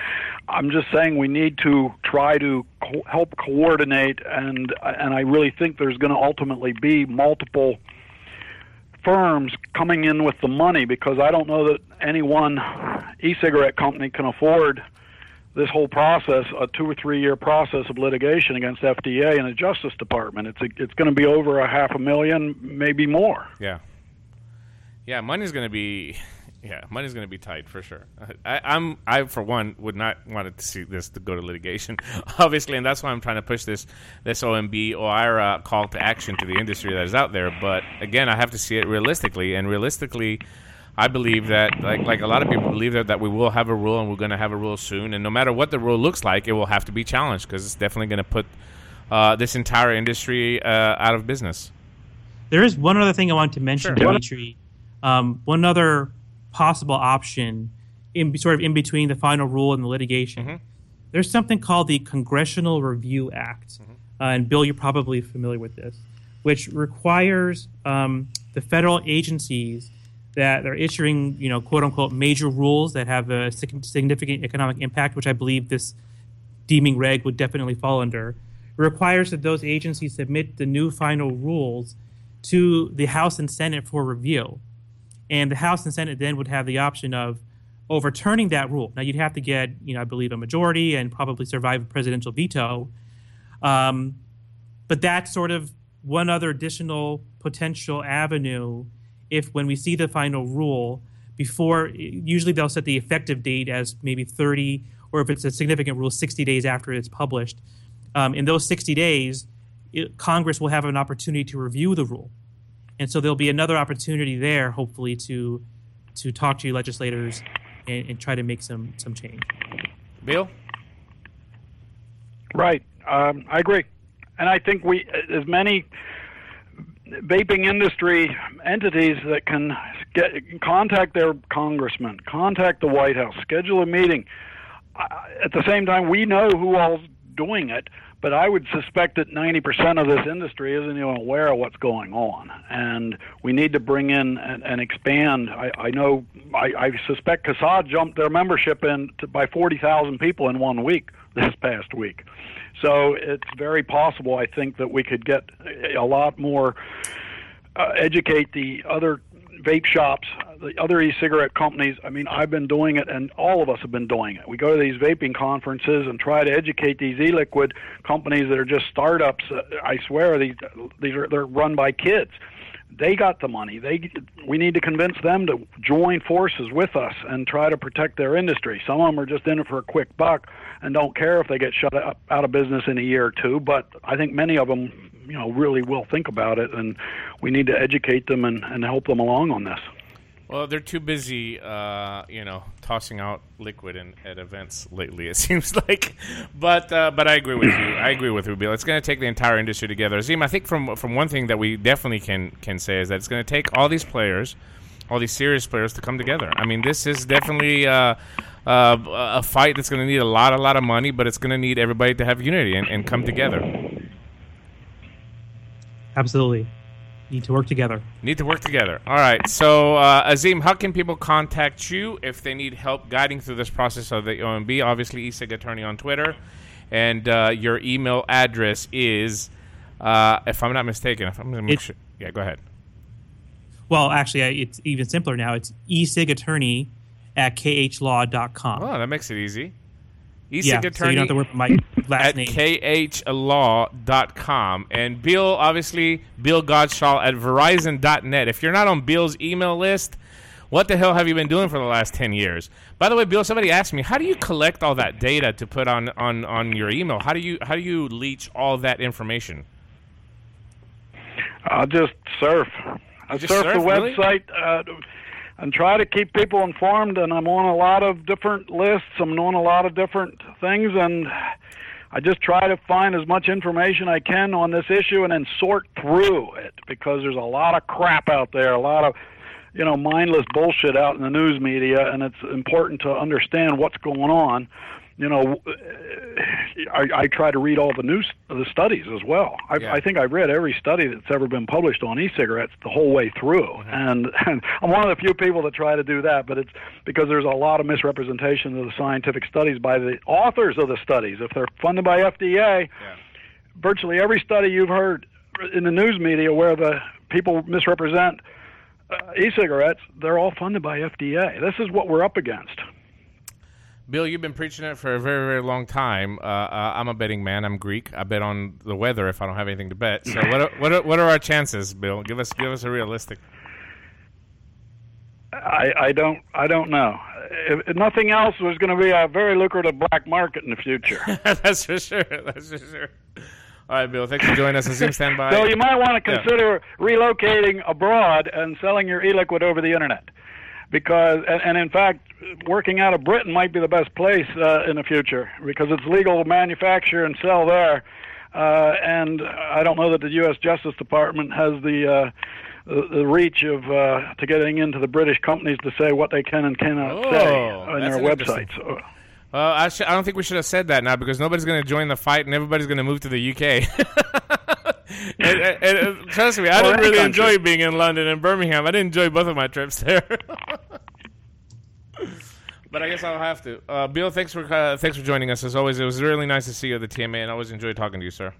I'm just saying we need to try to co- help coordinate, and and I really think there's going to ultimately be multiple firms coming in with the money because I don't know that any one e-cigarette company can afford this whole process, a two or three year process of litigation against FDA and the Justice Department. It's a, it's going to be over a half a million, maybe more. Yeah, yeah, money's going to be yeah, money's going to be tight for sure. I, am I for one would not want to see this to go to litigation, obviously, and that's why I'm trying to push this this OMB OIRA call to action to the industry that is out there. But again, I have to see it realistically, and realistically, I believe that like like a lot of people believe that that we will have a rule and we're going to have a rule soon, and no matter what the rule looks like, it will have to be challenged because it's definitely going to put uh, this entire industry uh, out of business. There is one other thing I want to mention, sure. Dimitri. Um, one other possible option in sort of in between the final rule and the litigation. Mm-hmm. There's something called the Congressional Review Act. Mm-hmm. uh, and Bill, you're probably familiar with this, which requires um, the federal agencies that are issuing, you know, quote unquote major rules that have a significant economic impact, which I believe this deeming reg would definitely fall under, requires that those agencies submit the new final rules to the House and Senate for review. And the House and Senate then would have the option of overturning that rule. Now, you'd have to get, you know, I believe a majority and probably survive a presidential veto. Um, but that's sort of one other additional potential avenue if when we see the final rule before usually they'll set the effective date as maybe 30 or if it's a significant rule 60 days after it's published um, in those 60 days it, congress will have an opportunity to review the rule and so there'll be another opportunity there hopefully to to talk to your legislators and, and try to make some some change. Bill? Right. Um, i agree. And i think we as many vaping industry entities that can get contact their congressman, contact the White House, schedule a meeting. At the same time, we know who all's doing it, but I would suspect that 90% of this industry isn't even aware of what's going on, and we need to bring in and, and expand. I, I know, I, I suspect CASAA jumped their membership in to, by 40,000 people in one week this past week. So it's very possible, I think, that we could get a lot more, uh, educate the other vape shops, the other e-cigarette companies. I mean, I've been doing it, and all of us have been doing it. We go to these vaping conferences and try to educate these e-liquid companies that are just startups. Uh, I swear, these these are they're run by kids they got the money. They we need to convince them to join forces with us and try to protect their industry. Some of them are just in it for a quick buck and don't care if they get shut up, out of business in a year or two. But I think many of them, you know, really will think about it, and we need to educate them and, and help them along on this. Well, they're too busy, uh, you know, tossing out liquid in, at events lately. It seems like, but uh, but I agree with you. I agree with you, Bill. It's going to take the entire industry together. I think from from one thing that we definitely can can say is that it's going to take all these players, all these serious players, to come together. I mean, this is definitely. Uh, uh, a fight that's going to need a lot, a lot of money, but it's going to need everybody to have unity and, and come together. Absolutely. Need to work together. Need to work together. All right. So, uh, Azim, how can people contact you if they need help guiding through this process of the OMB? Obviously, Ecig Attorney on Twitter. And uh, your email address is, uh, if I'm not mistaken, if I'm going to make sure. Yeah, go ahead. Well, actually, it's even simpler now. It's ecigattorney at khlaw.com. Oh, that makes it easy. E-cig yeah, attorney so you don't have to work my last at name. khlaw.com. And Bill, obviously, Bill Godshall at verizon.net. If you're not on Bill's email list, what the hell have you been doing for the last 10 years? By the way, Bill, somebody asked me, how do you collect all that data to put on, on, on your email? How do you how do you leech all that information? I'll just surf. I surf, surf, the website. Really? Uh, and try to keep people informed. And I'm on a lot of different lists. I'm on a lot of different things, and I just try to find as much information I can on this issue and then sort through it because there's a lot of crap out there, a lot of you know mindless bullshit out in the news media, and it's important to understand what's going on you know, I, I try to read all the news, the studies as well. I, yeah. I think I read every study that's ever been published on e-cigarettes the whole way through, mm-hmm. and, and I'm one of the few people that try to do that. But it's because there's a lot of misrepresentation of the scientific studies by the authors of the studies. If they're funded by FDA, yeah. virtually every study you've heard in the news media where the people misrepresent uh, e-cigarettes, they're all funded by FDA. This is what we're up against. Bill, you've been preaching it for a very, very long time. Uh, uh, I'm a betting man. I'm Greek. I bet on the weather if I don't have anything to bet. So, what are, what are, what are our chances, Bill? Give us give us a realistic. I, I don't I don't know. If, if nothing else, there's going to be a very lucrative black market in the future. That's for sure. That's for sure. All right, Bill. Thanks for joining us. Azim, stand by. So you might want to consider yeah. relocating abroad and selling your e-liquid over the internet because and, and in fact working out of Britain might be the best place uh, in the future because it's legal to manufacture and sell there uh, and I don't know that the U.S. Justice Department has the uh, the, the reach of uh, to getting into the British companies to say what they can and cannot oh, say on their websites. Well, I, sh- I don't think we should have said that now because nobody's going to join the fight and everybody's going to move to the UK. and, and, and, trust me, I didn't really country. enjoy being in London and Birmingham. I didn't enjoy both of my trips there. but I guess I'll have to. Uh, Bill, thanks for uh, thanks for joining us as always. It was really nice to see you at the TMA, and I always enjoy talking to you, sir.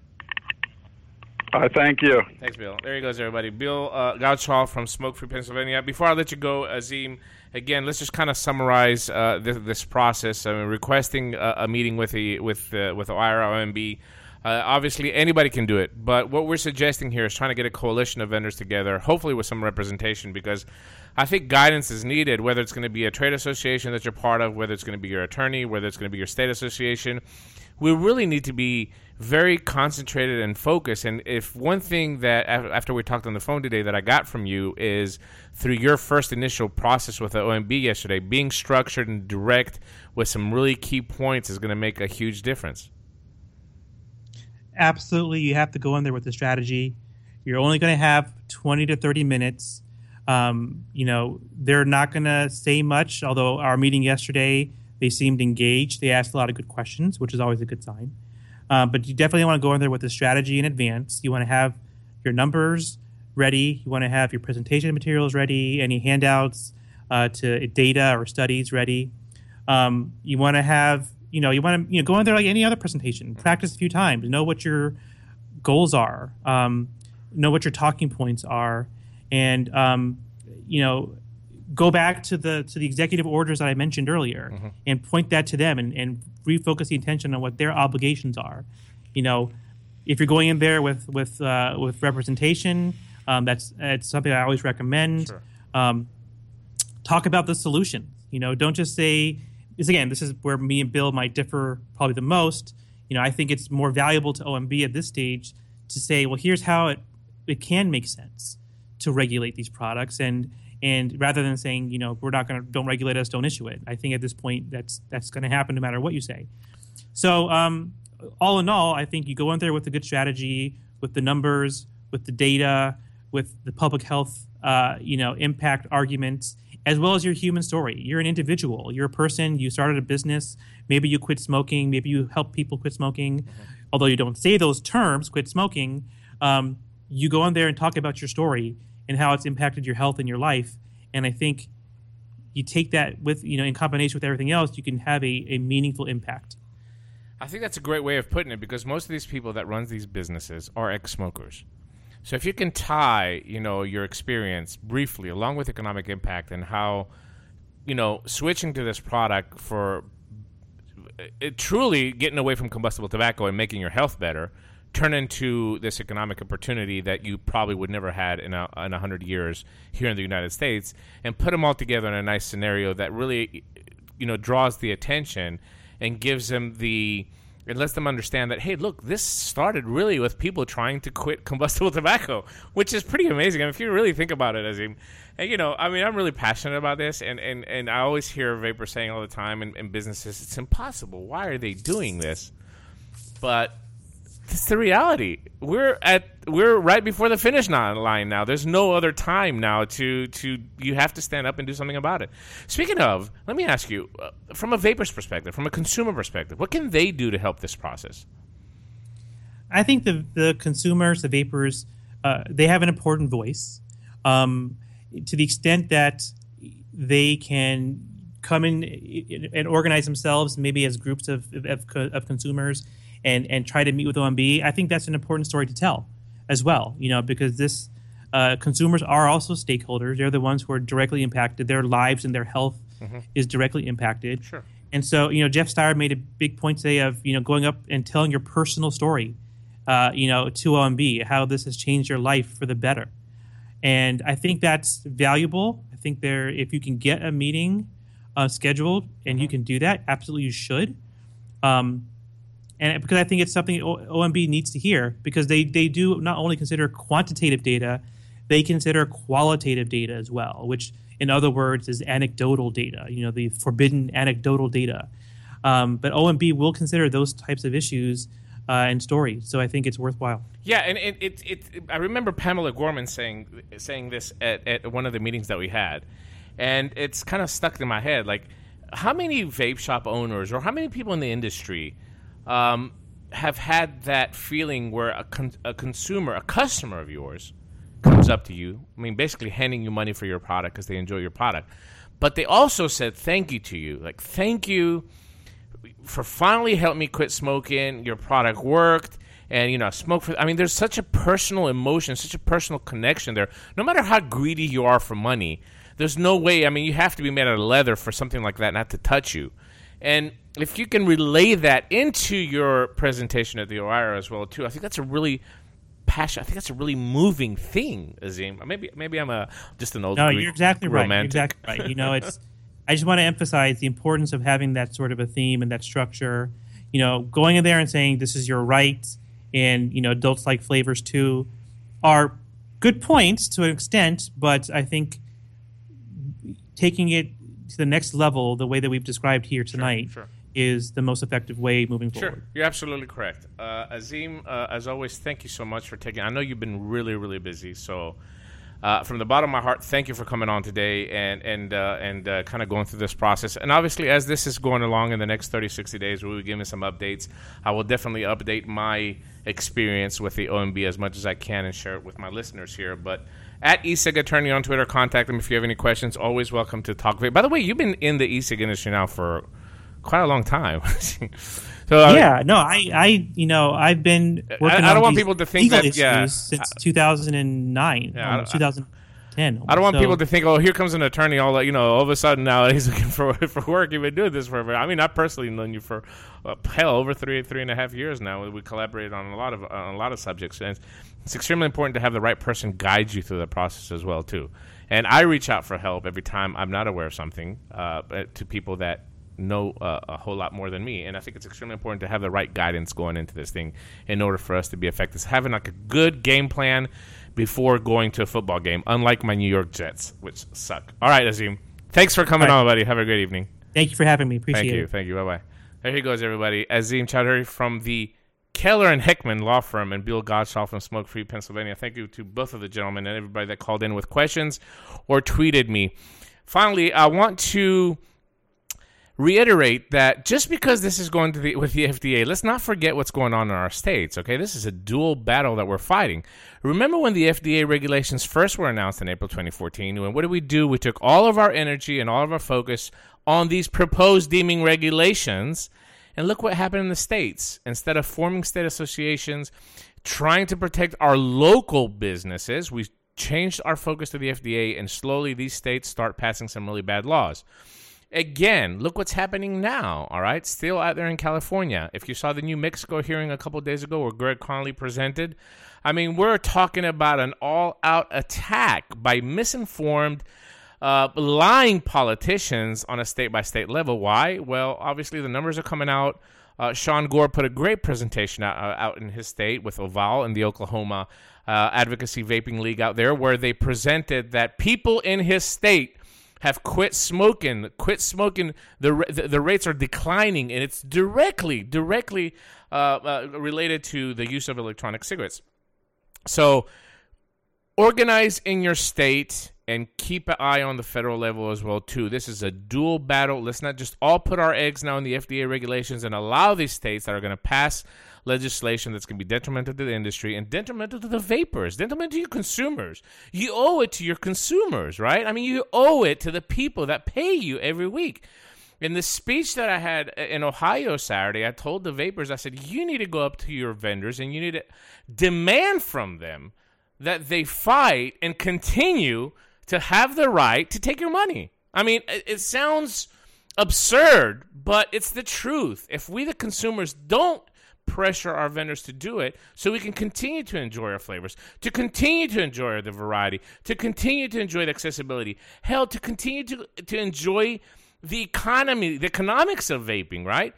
I thank you. Thanks, Bill. There he goes, everybody. Bill uh, Godshall from Smoke Free Pennsylvania. Before I let you go, Azim, again, let's just kind of summarize uh, this, this, process. I mean, requesting a, a meeting with the with uh, with OIRA OMB. Uh, obviously, anybody can do it, but what we're suggesting here is trying to get a coalition of vendors together, hopefully with some representation, because I think guidance is needed, whether it's going to be a trade association that you're part of, whether it's going to be your attorney, whether it's going to be your state association. We really need to be very concentrated and focused. And if one thing that after we talked on the phone today that I got from you is through your first initial process with the OMB yesterday, being structured and direct with some really key points is going to make a huge difference. Absolutely, you have to go in there with the strategy. You're only going to have 20 to 30 minutes um, you know, they're not going to say much, although our meeting yesterday, they seemed engaged. They asked a lot of good questions, which is always a good sign. Uh, but you definitely want to go in there with a strategy in advance. You want to have your numbers ready. You want to have your presentation materials ready, any handouts uh, to data or studies ready. Um, you want to have, you know, you want to you know go in there like any other presentation. Practice a few times. Know what your goals are. Um, know what your talking points are and um, you know go back to the to the executive orders that I mentioned earlier mm-hmm. and point that to them and, and refocus the attention on what their obligations are. You know, if you're going in there with with uh, with representation, um, that's that's something I always recommend. Sure. Um, talk about the solution. You know, don't just say. This again, this is where me and Bill might differ probably the most. You know, I think it's more valuable to OMB at this stage to say, well, here's how it it can make sense to regulate these products and and rather than saying you know we're not going to don't regulate us don't issue it i think at this point that's that's going to happen no matter what you say so um, all in all i think you go in there with a good strategy with the numbers with the data with the public health uh, you know impact arguments as well as your human story you're an individual you're a person you started a business maybe you quit smoking maybe you help people quit smoking mm-hmm. although you don't say those terms quit smoking um, you go in there and talk about your story and how it's impacted your health and your life. And I think you take that with you know in combination with everything else, you can have a, a meaningful impact. I think that's a great way of putting it because most of these people that runs these businesses are ex-smokers. So if you can tie, you know, your experience briefly along with economic impact and how, you know, switching to this product for uh, it, truly getting away from combustible tobacco and making your health better turn into this economic opportunity that you probably would never had in a, in a hundred years here in the United States, and put them all together in a nice scenario that really, you know, draws the attention and gives them the it lets them understand that hey look this started really with people trying to quit combustible tobacco which is pretty amazing. I mean, if you really think about it as you know i mean i'm really passionate about this and, and, and i always hear vapor saying all the time in, in businesses it's impossible. Why are they doing this? But it's the reality. We're at we're right before the finish line now. There's no other time now to to you have to stand up and do something about it. Speaking of, let me ask you, uh, from a vapor's perspective, from a consumer perspective, what can they do to help this process? I think the the consumers, the vapors, uh, they have an important voice. Um, to the extent that they can come in and organize themselves, maybe as groups of, of, of consumers and and try to meet with OMB, I think that's an important story to tell as well. You know, because this uh, consumers are also stakeholders. They're the ones who are directly impacted. Their lives and their health mm-hmm. is directly impacted. Sure. And so, you know, Jeff Stier made a big point today of you know going up and telling your personal story, uh, you know, to OMB how this has changed your life for the better. And I think that's valuable. I think there, if you can get a meeting uh, scheduled and mm-hmm. you can do that, absolutely you should. Um, and because I think it's something OMB needs to hear because they they do not only consider quantitative data, they consider qualitative data as well, which in other words is anecdotal data. You know, the forbidden anecdotal data. Um, but OMB will consider those types of issues uh, and stories, so I think it's worthwhile. Yeah, and it, it, it, I remember Pamela Gorman saying saying this at, at one of the meetings that we had, and it's kind of stuck in my head. Like how many vape shop owners or how many people in the industry um, have had that feeling where a, con- a consumer, a customer of yours, comes up to you? I mean, basically handing you money for your product because they enjoy your product, but they also said thank you to you, like thank you for finally helping me quit smoking. Your product worked and you know smoke for i mean there's such a personal emotion such a personal connection there no matter how greedy you are for money there's no way i mean you have to be made out of leather for something like that not to touch you and if you can relay that into your presentation at the OIRA as well too i think that's a really passion i think that's a really moving thing azim. Maybe maybe i'm a just an old no you're exactly romantic. right. You're exactly right. You know it's i just want to emphasize the importance of having that sort of a theme and that structure. You know going in there and saying this is your right and you know adults like flavors too are good points to an extent but i think taking it to the next level the way that we've described here tonight sure, sure. is the most effective way moving sure. forward you're absolutely correct uh, azim uh, as always thank you so much for taking i know you've been really really busy so uh, from the bottom of my heart, thank you for coming on today and and uh, and uh, kind of going through this process. And obviously, as this is going along in the next 30, 60 days, we'll be giving some updates. I will definitely update my experience with the OMB as much as I can and share it with my listeners here. But at Ecig Attorney on Twitter, contact them if you have any questions. Always welcome to talk. With. By the way, you've been in the e-cig industry now for quite a long time. so uh, yeah, no, I, I, you know, I've been working. I, I don't want people to think that yeah, since 2009, yeah, um, 2010. I don't want so, people to think, oh, here comes an attorney. All you know, all of a sudden now he's looking for for work. You've been doing this for. I mean, I personally known you for uh, hell over three three and a half years now. We collaborated on a lot of on a lot of subjects, and it's, extremely important to have the right person guide you through the process as well too. And I reach out for help every time I'm not aware of something uh, to people that know uh, a whole lot more than me. And I think it's extremely important to have the right guidance going into this thing in order for us to be effective. Having like a good game plan before going to a football game, unlike my New York Jets, which suck. All right, Azim. Thanks for coming right. on, buddy. Have a great evening. Thank you for having me. Appreciate Thank you. it. Thank you. Bye bye. There he goes, everybody. Azim Chowdhury from the Keller and Heckman law firm and Bill Godshall from Smoke Free, Pennsylvania. Thank you to both of the gentlemen and everybody that called in with questions or tweeted me. Finally, I want to reiterate that just because this is going to the with the FDA, let's not forget what's going on in our states. Okay, this is a dual battle that we're fighting. Remember when the FDA regulations first were announced in April 2014? And what did we do? We took all of our energy and all of our focus on these proposed deeming regulations, and look what happened in the states. Instead of forming state associations, trying to protect our local businesses, we changed our focus to the FDA, and slowly these states start passing some really bad laws. Again, look what's happening now, all right? Still out there in California. If you saw the New Mexico hearing a couple days ago where Greg Conley presented, I mean, we're talking about an all out attack by misinformed, uh, lying politicians on a state by state level. Why? Well, obviously, the numbers are coming out. Uh, Sean Gore put a great presentation out, uh, out in his state with Oval and the Oklahoma uh, Advocacy Vaping League out there, where they presented that people in his state have quit smoking. Quit smoking. The the, the rates are declining, and it's directly directly uh, uh, related to the use of electronic cigarettes. So, organize in your state and keep an eye on the federal level as well too. This is a dual battle. Let's not just all put our eggs now in the FDA regulations and allow these states that are going to pass legislation that's going to be detrimental to the industry and detrimental to the vapors, detrimental to your consumers. You owe it to your consumers, right? I mean, you owe it to the people that pay you every week. In the speech that I had in Ohio Saturday, I told the vapors, I said, you need to go up to your vendors and you need to demand from them that they fight and continue to have the right to take your money. I mean, it sounds absurd, but it's the truth. If we, the consumers, don't pressure our vendors to do it so we can continue to enjoy our flavors, to continue to enjoy the variety, to continue to enjoy the accessibility, hell, to continue to, to enjoy the economy, the economics of vaping, right?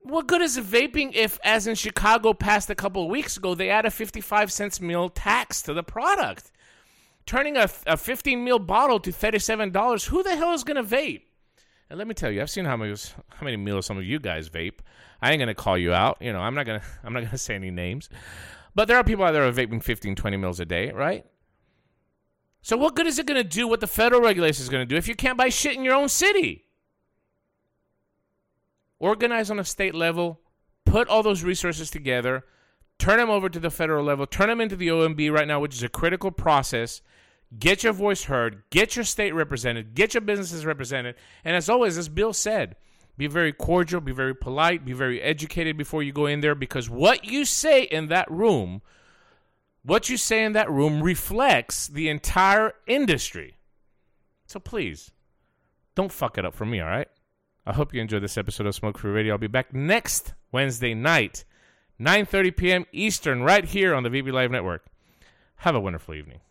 What good is vaping if, as in Chicago passed a couple of weeks ago, they add a 55 cents mL tax to the product? Turning a, a 15 mL bottle to $37, who the hell is going to vape? And let me tell you, I've seen how many how many mLs some of you guys vape. I ain't gonna call you out. You know, I'm not gonna I'm not gonna say any names. But there are people out there who are vaping 15, 20 mLs a day, right? So what good is it gonna do what the federal regulation is gonna do if you can't buy shit in your own city? organize on a state level, put all those resources together, turn them over to the federal level, turn them into the OMB right now, which is a critical process. Get your voice heard, get your state represented, get your businesses represented. And as always, as Bill said, be very cordial, be very polite, be very educated before you go in there because what you say in that room, what you say in that room reflects the entire industry. So please, don't fuck it up for me, all right? I hope you enjoyed this episode of Smoke Free Radio. I'll be back next Wednesday night, 9:30 p.m. Eastern, right here on the VB Live Network. Have a wonderful evening.